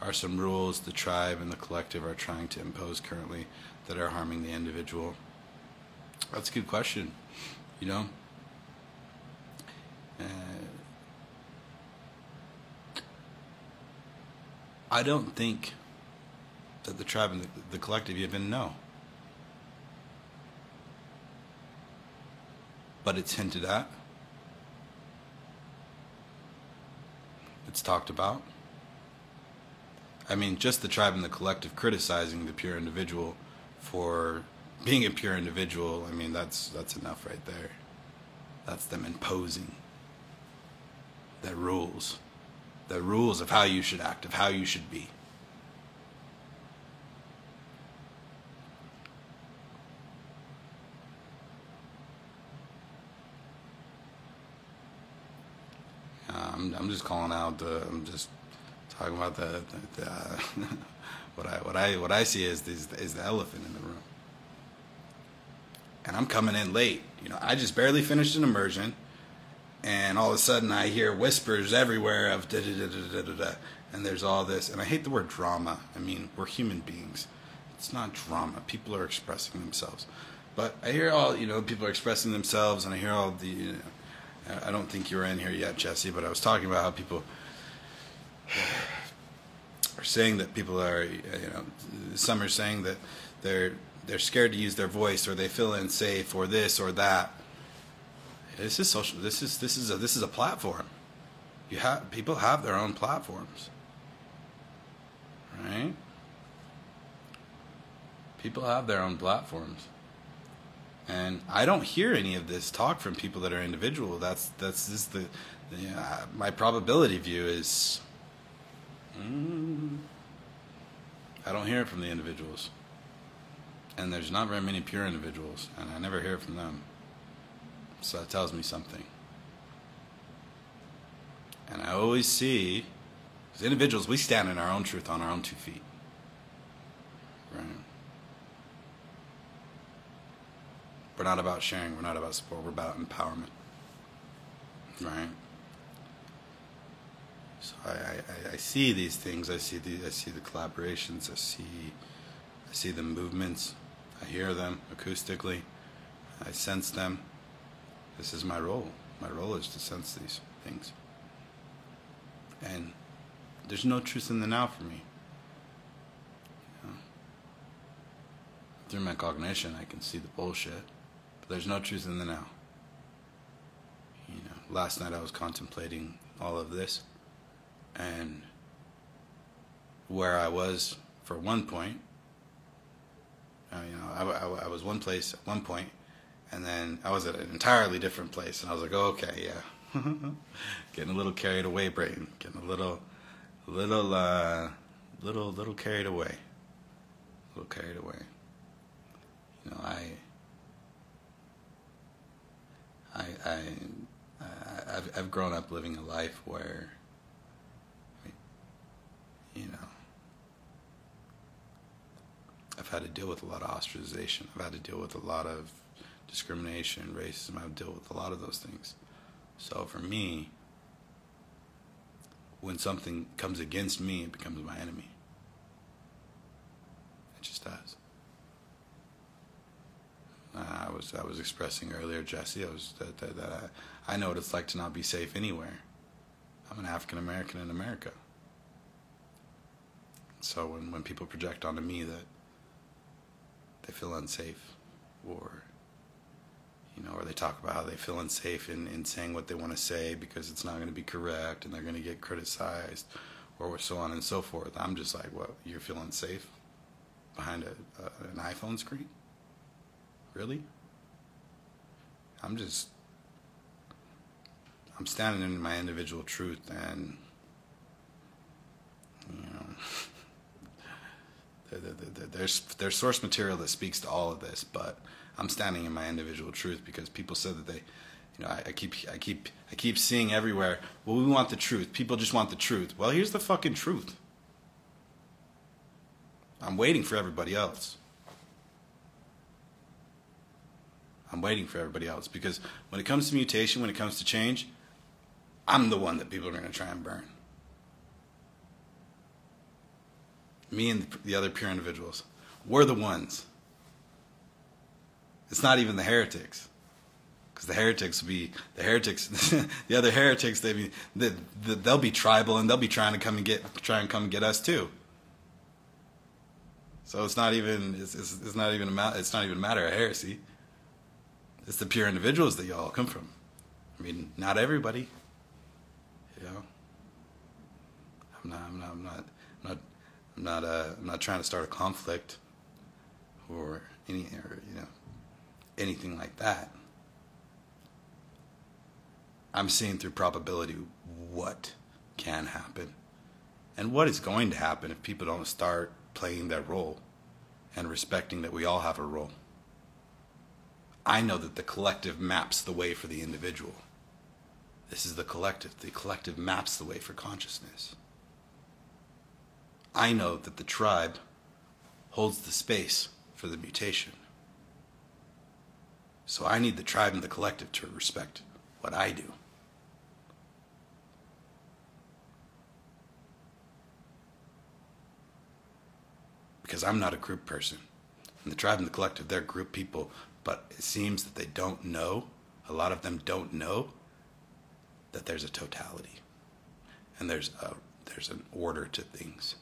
are some rules the tribe and the collective are trying to impose currently that are harming the individual? That's a good question. You know, uh, I don't think that the tribe and the, the collective even know. But it's hinted at. It's talked about. I mean, just the tribe and the collective criticizing the pure individual for being a pure individual. I mean, that's that's enough right there. That's them imposing their rules, the rules of how you should act, of how you should be. I'm, I'm just calling out the, I'm just talking about the, the, uh, what I what I what I see is, is is the elephant in the room. And I'm coming in late. You know, I just barely finished an immersion and all of a sudden I hear whispers everywhere of da da da da da da, and there's all this, and I hate the word drama. I mean, we're human beings. It's not drama. People are expressing themselves, but I hear all you know, people are expressing themselves, and I hear all the. You know, I don't think you were in here yet, Jesse, but I was talking about how people are saying that people are, you know, some are saying that they're they're scared to use their voice or they feel unsafe or this or that this is social. This is this is a this is a platform. You have people have their own platforms, right? People have their own platforms, and I don't hear any of this talk from people that are individual. That's that's this the, the uh, my probability view is. Mm, I don't hear it from the individuals, and there's not very many pure individuals, and I never hear from them. So that tells me something. And I always see As individuals, we stand in our own truth on our own two feet. Right? We're not about sharing. We're not about support. We're about empowerment. Right? So I, I, I see these things. I see the I see the collaborations. I see I see the movements. I hear them acoustically. I sense them. This is my role. My role is to sense these things. And there's no truth in the now for me. Through my cognition, I can see the bullshit, but there's no truth in the now. You know, last night I was contemplating all of this, and where I was for one point, uh, you know, I, I, I was one place at one point, and then I was at an entirely different place, and I was like, oh, okay, yeah, getting a little carried away, brain, getting a little, little, uh, little, little carried away, a little carried away. You know, I, I, I, I I've, I've grown up living a life where, you know, I've had to deal with a lot of ostracization. I've had to deal with a lot of discrimination, racism. I've dealt with a lot of those things. So for me, when something comes against me, it becomes my enemy. It just does. I was I was expressing earlier, Jesse. I was that, that, that I, I know what it's like to not be safe anywhere. I'm an African American in America. So when, when people project onto me that they feel unsafe or you know, or they talk about how they feel unsafe in, in saying what they want to say because it's not going to be correct and they're going to get criticized or so on and so forth. I'm just like, well, you're feeling safe behind a, a, an iPhone screen? Really? I'm just, I'm standing in my individual truth and, you know, there's, there's source material that speaks to all of this, but I'm standing in my individual truth because people said that they, you know, I, I, keep, I keep, I keep seeing everywhere. Well, we want the truth. People just want the truth. Well, here's the fucking truth. I'm waiting for everybody else. I'm waiting for everybody else because when it comes to mutation, when it comes to change, I'm the one that people are going to try and burn. Me and the other pure individuals. We're the ones it's not even the heretics, because the heretics will be the heretics. the other heretics, they be they, they'll be tribal and they'll be trying to come and get try and come and get us too. So it's not even it's, it's, it's not even a it's not even a matter of heresy. It's the pure individuals that y'all come from. I mean, not everybody. You know. I'm not. I'm not. I'm not. I'm not. Uh, I'm not trying to start a conflict or any, or, you know, anything like that. I'm seeing through probability what can happen and what is going to happen if people don't start playing their role and respecting that we all have a role. I know that the collective maps the way for the individual. This is the collective. The collective maps the way for consciousness. I know that the tribe holds the space for the mutation. So I need the tribe and the collective to respect what I do. Because I'm not a group person. And the tribe and the collective, they're group people, but it seems that they don't know, a lot of them don't know that there's a totality. And there's a there's an order to things.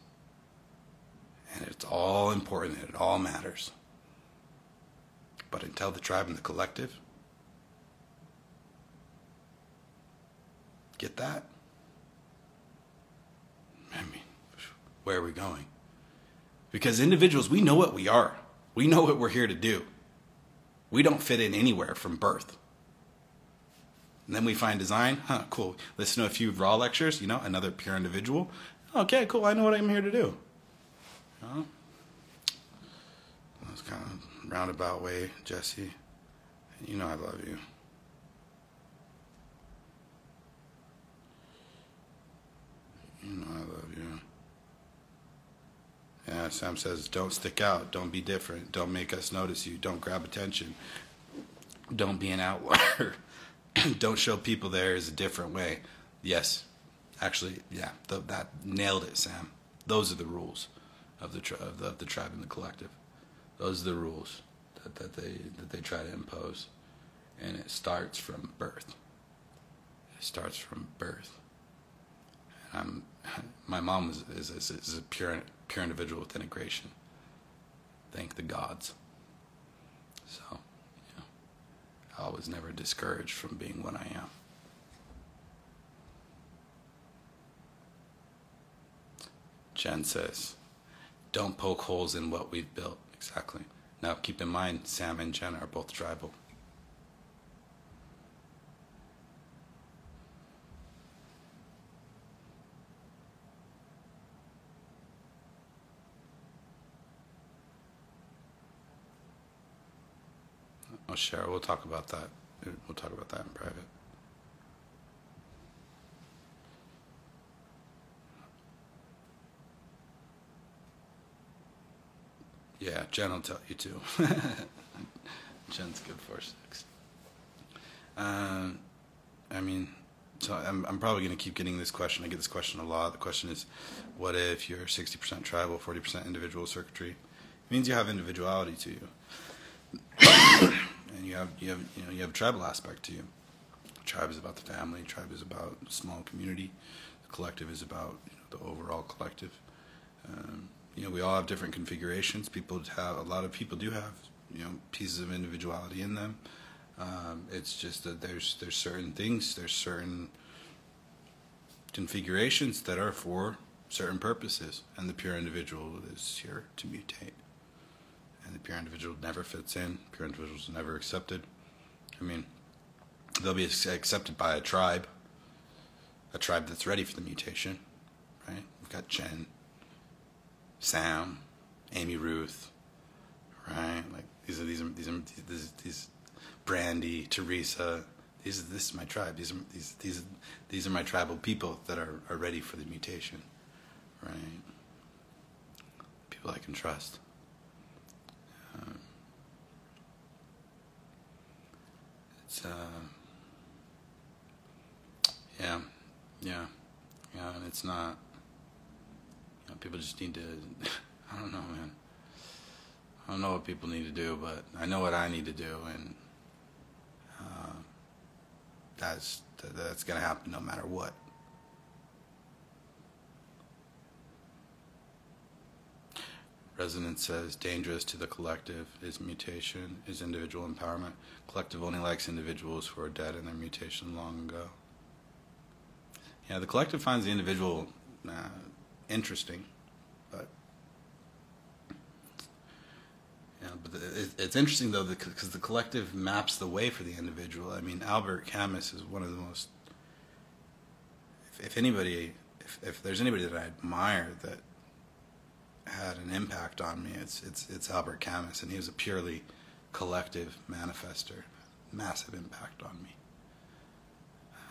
And it's all important and it all matters. But until the tribe and the collective get that, I mean, where are we going? Because individuals, we know what we are. We know what we're here to do. We don't fit in anywhere from birth. And then we find design. Huh, cool. Listen to a few Ra lectures, you know, another pure individual. Okay, cool. I know what I'm here to do. Know? That's kind of roundabout way, Jesse. You know I love you. You know I love you. Yeah, Sam says, don't stick out, don't be different, don't make us notice you, don't grab attention, don't be an outlier, don't show people there is a different way. Yes, actually, yeah, th- that nailed it, Sam. Those are the rules of the, tri- of the of the tribe and the collective. Those are the rules that, that they that they try to impose, and it starts from birth. It starts from birth. And I'm, my mom is, is, is, is a pure pure individual with integration. Thank the gods. So, you know, I was never discouraged from being what I am. Jen says, don't poke holes in what we've built. Exactly. Now, keep in mind, Sam and Jen are both tribal. Oh, Cheryl, we'll talk about that. We'll talk about that in private. Yeah, Jen will tell you too. Jen's good for six. Um, I mean, so I'm, I'm probably going to keep getting this question. I get this question a lot. The question is, what if you're 60% tribal, 40% individual circuitry? It means you have individuality to you, and you have you have you know you have a tribal aspect to you. Tribe is about the family. Tribe is about small community. The collective is about you know, the overall collective. Um, you know, we all have different configurations. People have a lot of people do have you know pieces of individuality in them. Um, it's just that there's there's certain things, there's certain configurations that are for certain purposes, and the pure individual is here to mutate. And the pure individual never fits in. Pure individuals never accepted. I mean, they'll be accepted by a tribe, a tribe that's ready for the mutation, right? We've got Jen, Sam, Amy Ruth, right? Like these are these are these are these, these Brandy, Teresa. These is this is my tribe. These are these these these are my tribal people that are, are ready for the mutation, right? People I can trust. Um, it's uh, yeah, yeah, yeah, and it's not. People just need to. I don't know, man. I don't know what people need to do, but I know what I need to do, and uh, that's that's gonna happen no matter what. Resident says dangerous to the collective is mutation, is individual empowerment. Collective only likes individuals who are dead in their mutation long ago. Yeah, the collective finds the individual uh, interesting, but yeah, but the, it, it's interesting though because the collective maps the way for the individual. I mean, Albert Camus is one of the most. If, if anybody, if, if there's anybody that I admire that had an impact on me, it's it's it's Albert Camus, and he was a purely collective manifester, massive impact on me.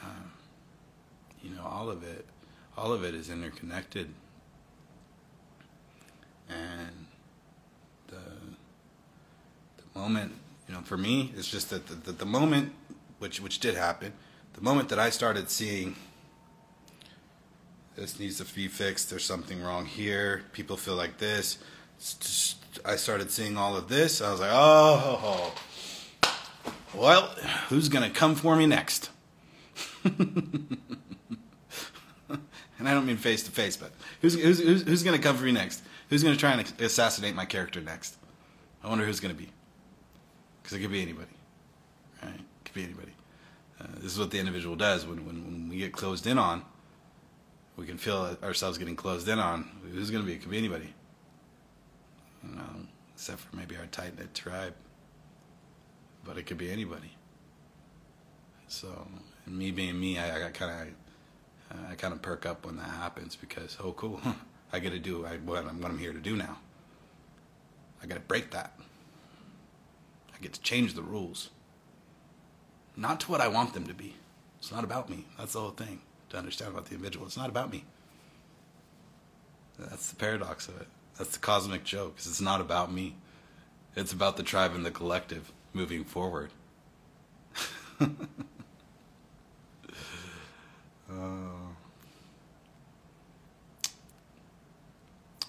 Um, you know, all of it, all of it is interconnected, and the the moment, you know, for me, it's just that the, the, the moment, which which did happen, the moment that I started seeing this needs to be fixed. There's something wrong here. People feel like this. Just, I started seeing all of this. I was like, oh, well, who's to come for me next? and I don't mean face to face, but who's, who's, who's, who's going to come for me next? Who's going to try and assassinate my character next? I wonder who's going to be. Because it could be anybody. Right? It could be anybody. Uh, this is what the individual does when, when, when we get closed in on we can feel ourselves getting closed in on. Who's going to be? It could be anybody. You know, except for maybe our tight knit tribe. But it could be anybody. So, me being me, I, I kind of, I kind of perk up when that happens because oh, cool, I get to do what I'm, what I'm here to do now. I got to break that. I get to change the rules. Not to what I want them to be. It's not about me. That's the whole thing to understand about the individual. It's not about me. That's the paradox of it. That's the cosmic joke, because it's not about me. It's about the tribe and the collective moving forward. uh,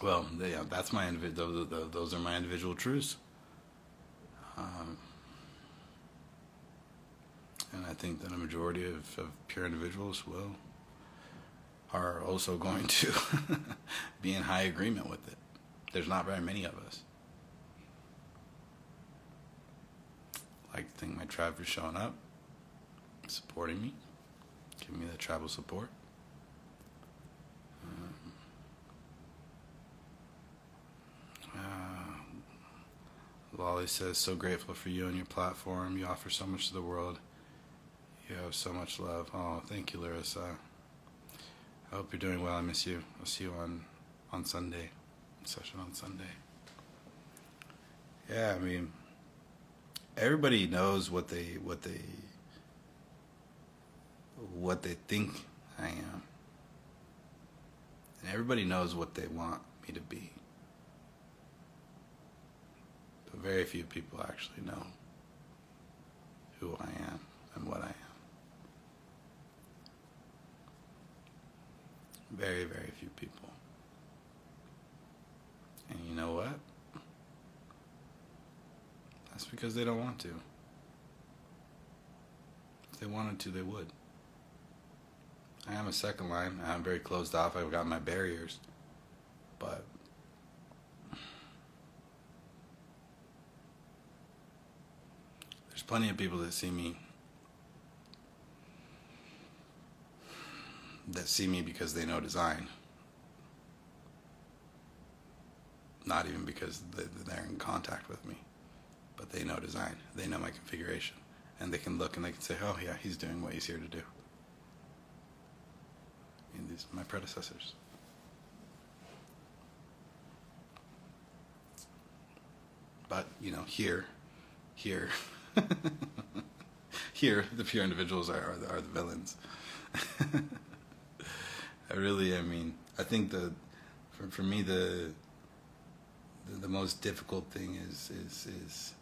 well, yeah, that's my individ- those, those are my individual truths. Um, and I think that a majority of, of pure individuals will are also going to be in high agreement with it. There's not very many of us. I like to think my tribe for showing up, supporting me, giving me that tribal support. Um, uh, Lolly says, so grateful for you and your platform. You offer so much to the world. You have so much love. Oh, thank you, Larissa. I hope you're doing well. I miss you. I'll see you on, on Sunday, session on Sunday. Yeah, I mean, everybody knows what they what they what they think I am, and everybody knows what they want me to be. But very few people actually know who I am and what I am. Very, very few people. And you know what? That's because they don't want to. If they wanted to, they would. I am a second line. I'm very closed off. I've got my barriers. But there's plenty of people that see me that see me because they know design. Not even because they're in contact with me, but they know design. They know my configuration. And they can look and they can say, oh, yeah, he's doing what he's here to do. Mean, these my predecessors. But, you know, here, here, here, the pure individuals are, are, the, are the villains. I really, I mean, I think the, for, for me, the, the, the most difficult thing is, is, is,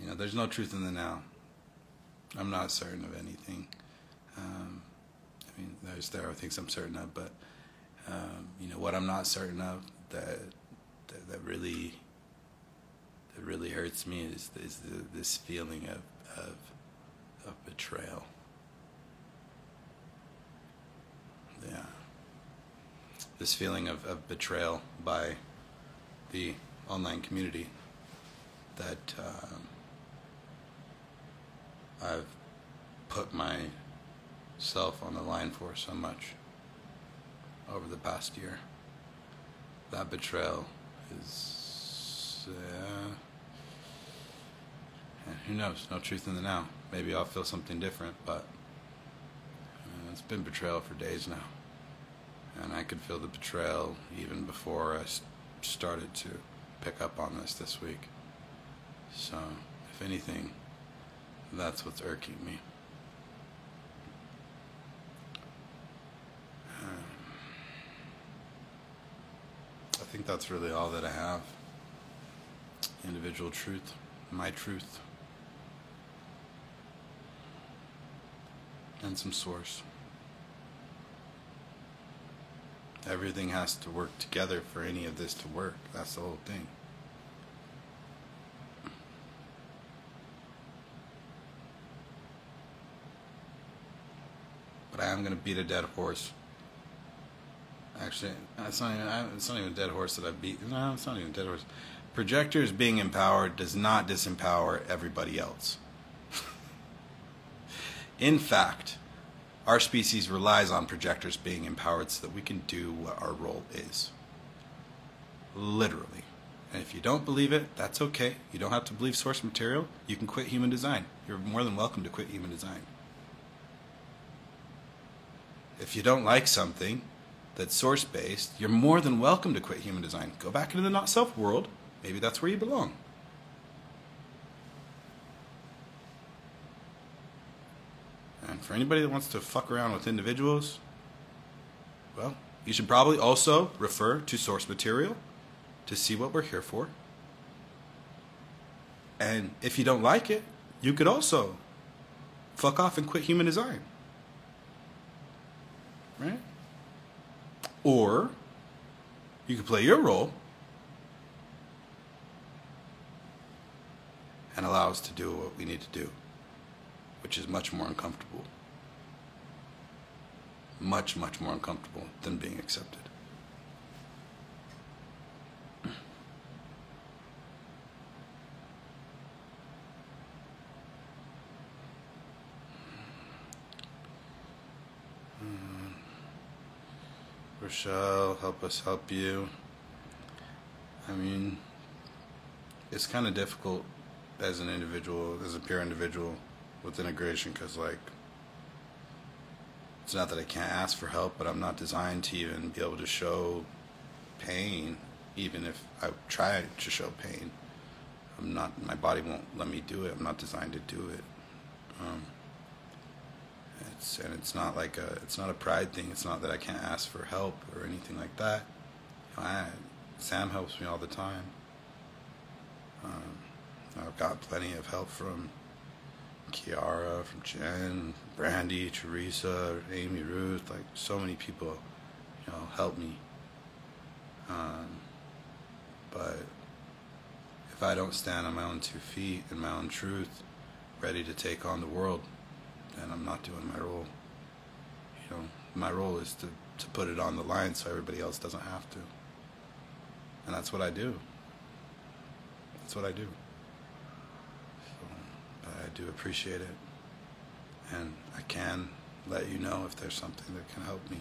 you know, there's no truth in the now. I'm not certain of anything. Um, I mean, there's there are things I'm certain of, but um, you know what I'm not certain of that that, that really that really hurts me is is the, this feeling of of of betrayal. yeah, this feeling of, of betrayal by the online community that um, I've put myself on the line for so much over the past year. That betrayal is, uh, who knows? No truth in the now. Maybe I'll feel something different, but it's been betrayal for days now. And I could feel the betrayal even before I started to pick up on this this week. So, if anything, that's what's irking me. Um, I think that's really all that I have. Individual truth, my truth, and some source. Everything has to work together for any of this to work. That's the whole thing. But I am going to beat a dead horse. Actually, it's not, even, it's not even a dead horse that I beat. No, it's not even a dead horse. Projectors being empowered does not disempower everybody else. In fact, our species relies on projectors being empowered so that we can do what our role is. Literally. And if you don't believe it, that's okay. You don't have to believe source material. You can quit human design. You're more than welcome to quit human design. If you don't like something that's source based, you're more than welcome to quit human design. Go back into the not self world. Maybe that's where you belong. And for anybody that wants to fuck around with individuals, well, You should probably also refer to source material to see what we're here for. And if you don't like it, you could also fuck off and quit human design. Right? Or you could play your role and allow us to do what we need to do, which is much more uncomfortable. Much, much more uncomfortable than being accepted. Hmm. Rochelle, help us help you. I mean, it's kind of difficult as an individual, as a pure individual with integration, because, like, it's not that I can't ask for help, but I'm not designed to even be able to show pain, even if I try to show pain. I'm not, my body won't let me do it. I'm not designed to do it. Um, it's and it's not like a it's not a pride thing. It's not that I can't ask for help or anything like that. You know, I, Sam helps me all the time. Um, I've got plenty of help from Kiara, from Jen, Brandy, Teresa, Amy, Ruth. Like so many people, you know, help me. Um, but if I don't stand on my own two feet in my own truth, ready to take on the world, then I'm not doing my role. You know, my role is to, to put it on the line so everybody else doesn't have to. And that's what I do. That's what I do. Do appreciate it. And I can let you know if there's something that can help me.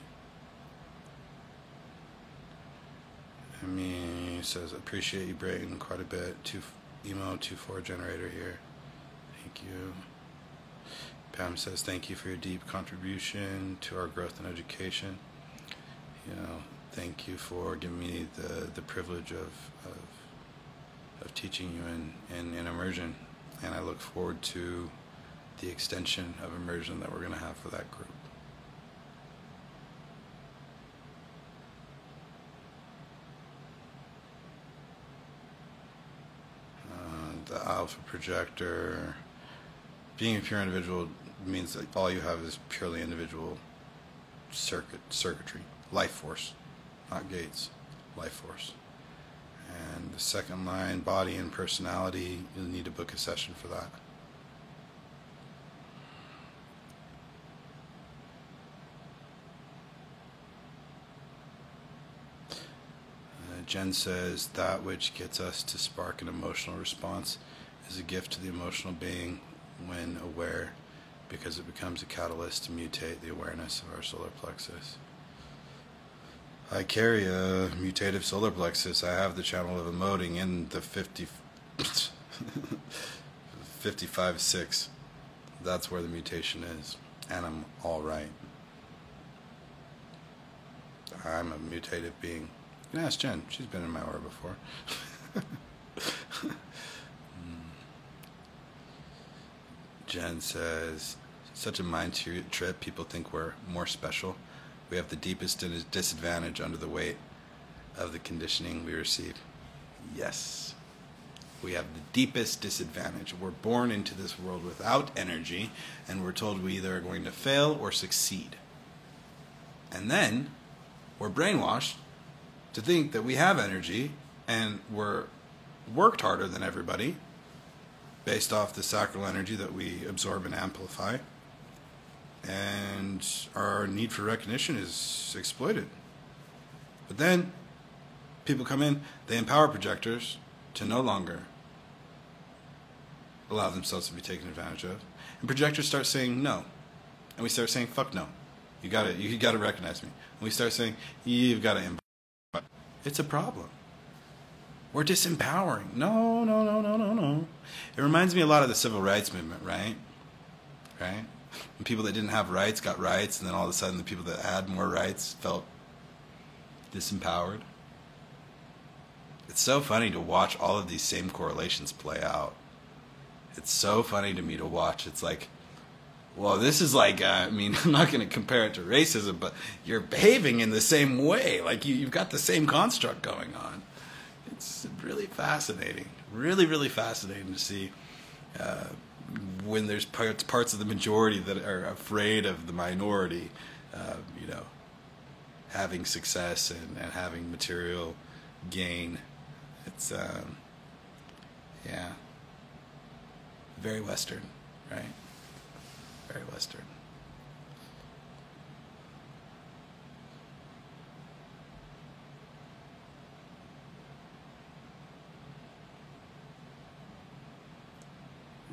I mean, he says, appreciate you, Brayton, quite a bit. Two, emo 2-4 generator here. Thank you. Pam says, thank you for your deep contribution to our growth and education. You know, thank you for giving me the, the privilege of, of, of teaching you in, in, in immersion. And I look forward to the extension of immersion that we're going to have for that group. Uh, the alpha projector being a pure individual means that all you have is purely individual circuit circuitry, life force, not gates, life force. And the second line, body and personality, you'll need to book a session for that. Uh, Jen says that which gets us to spark an emotional response is a gift to the emotional being when aware because it becomes a catalyst to mutate the awareness of our solar plexus. I carry a mutative solar plexus. I have the channel of emoting in the 50, 55 6. That's where the mutation is. And I'm all right. I'm a mutative being. You can ask Jen. She's been in my aura before. Mm. Jen says, such a mind trip. People think we're more special. We have the deepest disadvantage under the weight of the conditioning we receive. Yes. We have the deepest disadvantage. We're born into this world without energy, and we're told we either are going to fail or succeed. And then we're brainwashed to think that we have energy and we're worked harder than everybody based off the sacral energy that we absorb and amplify. And our need for recognition is exploited. But then people come in, they empower projectors to no longer allow themselves to be taken advantage of. And projectors start saying no. And we start saying, fuck no. You gotta you gotta recognize me. And we start saying, you've gotta empower. It's a problem. We're disempowering. No, no, no, no, no, no. It reminds me a lot of the civil rights movement, right? Right? When people that didn't have rights got rights, and then all of a sudden the people that had more rights felt disempowered. It's so funny to watch all of these same correlations play out. It's so funny to me to watch. It's like well, this is like, uh, I mean, I'm not going to compare it to racism, but you're behaving in the same way. Like you, you've got the same construct going on. It's really fascinating. Really, really fascinating to see uh, when there's parts, parts of the majority that are afraid of the minority, uh, you know, having success and, and having material gain. It's, um, yeah, very Western, right? Very Western.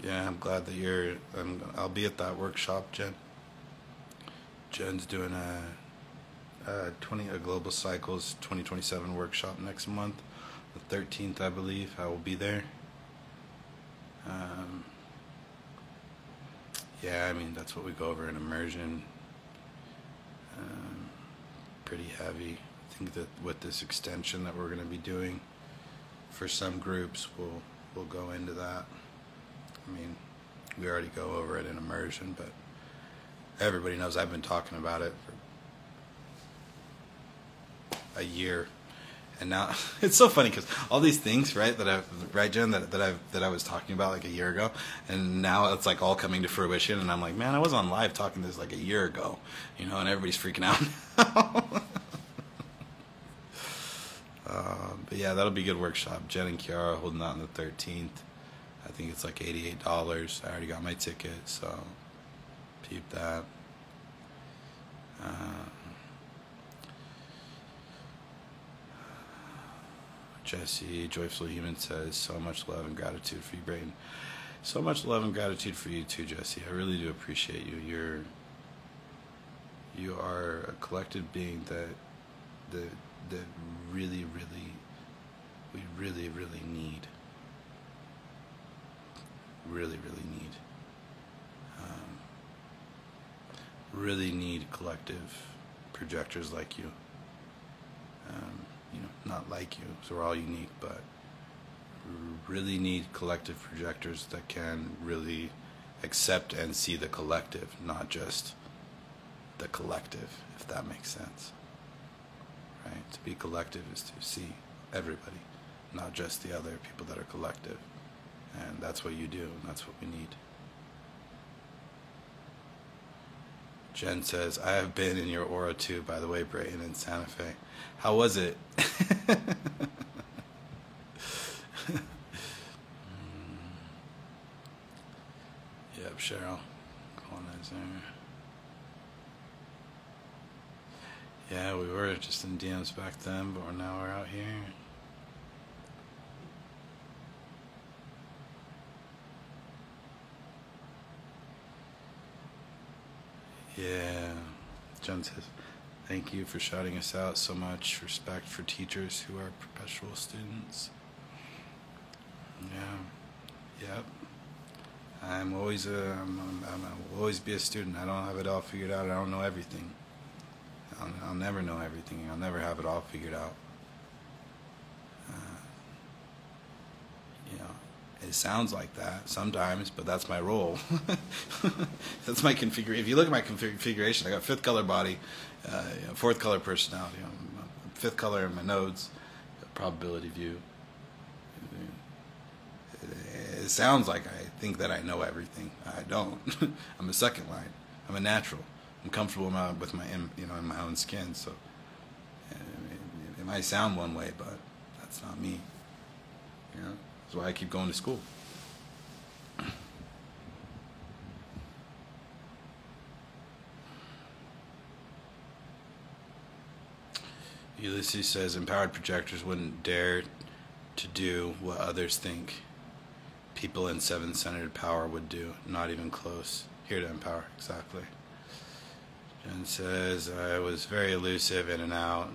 Yeah, I'm glad that you're. I'm, I'll be at that workshop, Jen. Jen's doing a, a twenty a global cycles 2027 workshop next month, the 13th, I believe. I will be there. Um, yeah, I mean that's what we go over in immersion. Um, pretty heavy. I think that with this extension that we're going to be doing, for some groups, we'll we'll go into that. I mean, we already go over it in immersion, but everybody knows I've been talking about it for a year. And now it's so funny because all these things, right, that I, right, Jen, that, that I that I was talking about like a year ago, and now it's like all coming to fruition, and I'm like, man, I was on live talking this like a year ago, you know, and everybody's freaking out. uh, but yeah, that'll be a good workshop. Jen and Kiara holding out on the 13th. I think it's like eighty-eight dollars. I already got my ticket, so keep that. Uh, Jesse, Joyful Human says, so much love and gratitude for you, Brayden. So much love and gratitude for you too, Jesse. I really do appreciate you. You're you are a collected being that that that really, really we really, really need really, really need. Um, really need collective projectors like you. Um, you know, not like you, so we're all unique, but really need collective projectors that can really accept and see the collective, not just the collective, if that makes sense. Right? To be collective is to see everybody, not just the other people that are collective. And that's what you do, and that's what we need. Jen says, I have been in your aura too, by the way, Brayton in Santa Fe. How was it? yep, Cheryl. Colonizer. Yeah, we were just in DMs back then, but now we're out here. Jen says, thank you for shouting us out so much. Respect for teachers who are perpetual students. Yeah. Yep. I'm always a, I'm, I'm, I'm, I'll always be a student. I don't have it all figured out. I don't know everything. I'll, I'll never know everything. I'll never have it all figured out. Uh, you know, it sounds like that sometimes, but that's my role. that's my configuration. If you look at my configuration, I got fifth color body, uh, you know, fourth color personality, you know, fifth color in my nodes, probability view. It sounds like I think that I know everything. I don't. I'm a second line. I'm a natural. I'm comfortable with my, you know, in my own skin. So it might sound one way, but that's not me. You know. That's why I keep going to school. Ulysses says empowered projectors wouldn't dare to do what others think people in seven centered power would do. Not even close. Here to empower, exactly. Jen says I was very elusive, in and out,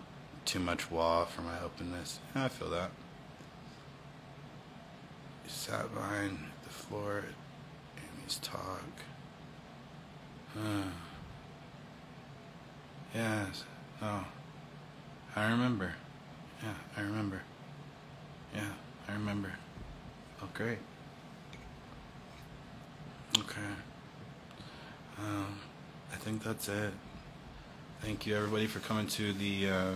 too much wall for my openness. I feel that. Sat behind the floor at Amy's talk. Uh, yes, no. I remember. Yeah, I remember. Yeah, I remember. Oh, great. Okay. Um, I think that's it. Thank you everybody for coming to the uh,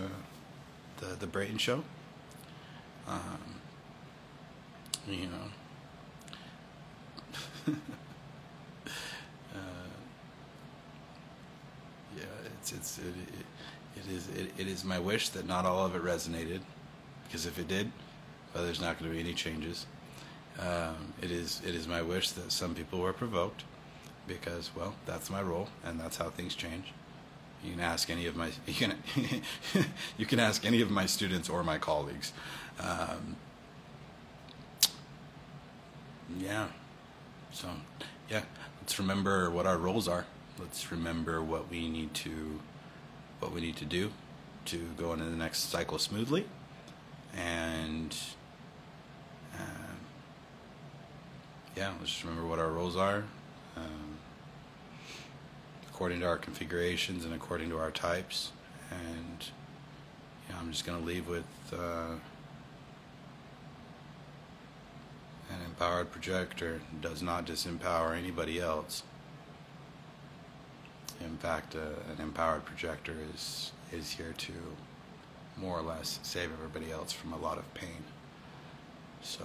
the the Brayton show. Um, you know. uh, yeah, it's it's it, it, it is it, it is my wish that not all of it resonated, because if it did, well, there's not going to be any changes. Um, it is it is my wish that some people were provoked, because well, that's my role, and that's how things change. You can ask any of my you can you can ask any of my students or my colleagues. Um, yeah. So yeah, let's remember what our roles are. Let's remember what we need to what we need to do to go into the next cycle smoothly, and um, yeah, let's just remember what our roles are. Um, according to our configurations and according to our types. And yeah, I'm just going to leave with uh, an empowered projector does not disempower anybody else. In fact, uh, an empowered projector is is here to more or less save everybody else from a lot of pain. So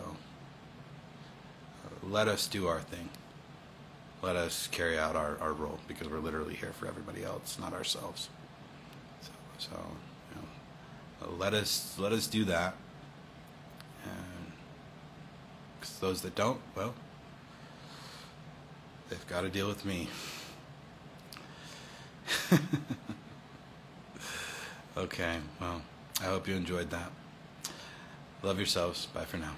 uh, let us do our thing let us carry out our, our role because we're literally here for everybody else, not ourselves. So, so you know, let us let us do that. Because those that don't, well, they've got to deal with me. okay, well, I hope you enjoyed that. Love yourselves. Bye for now.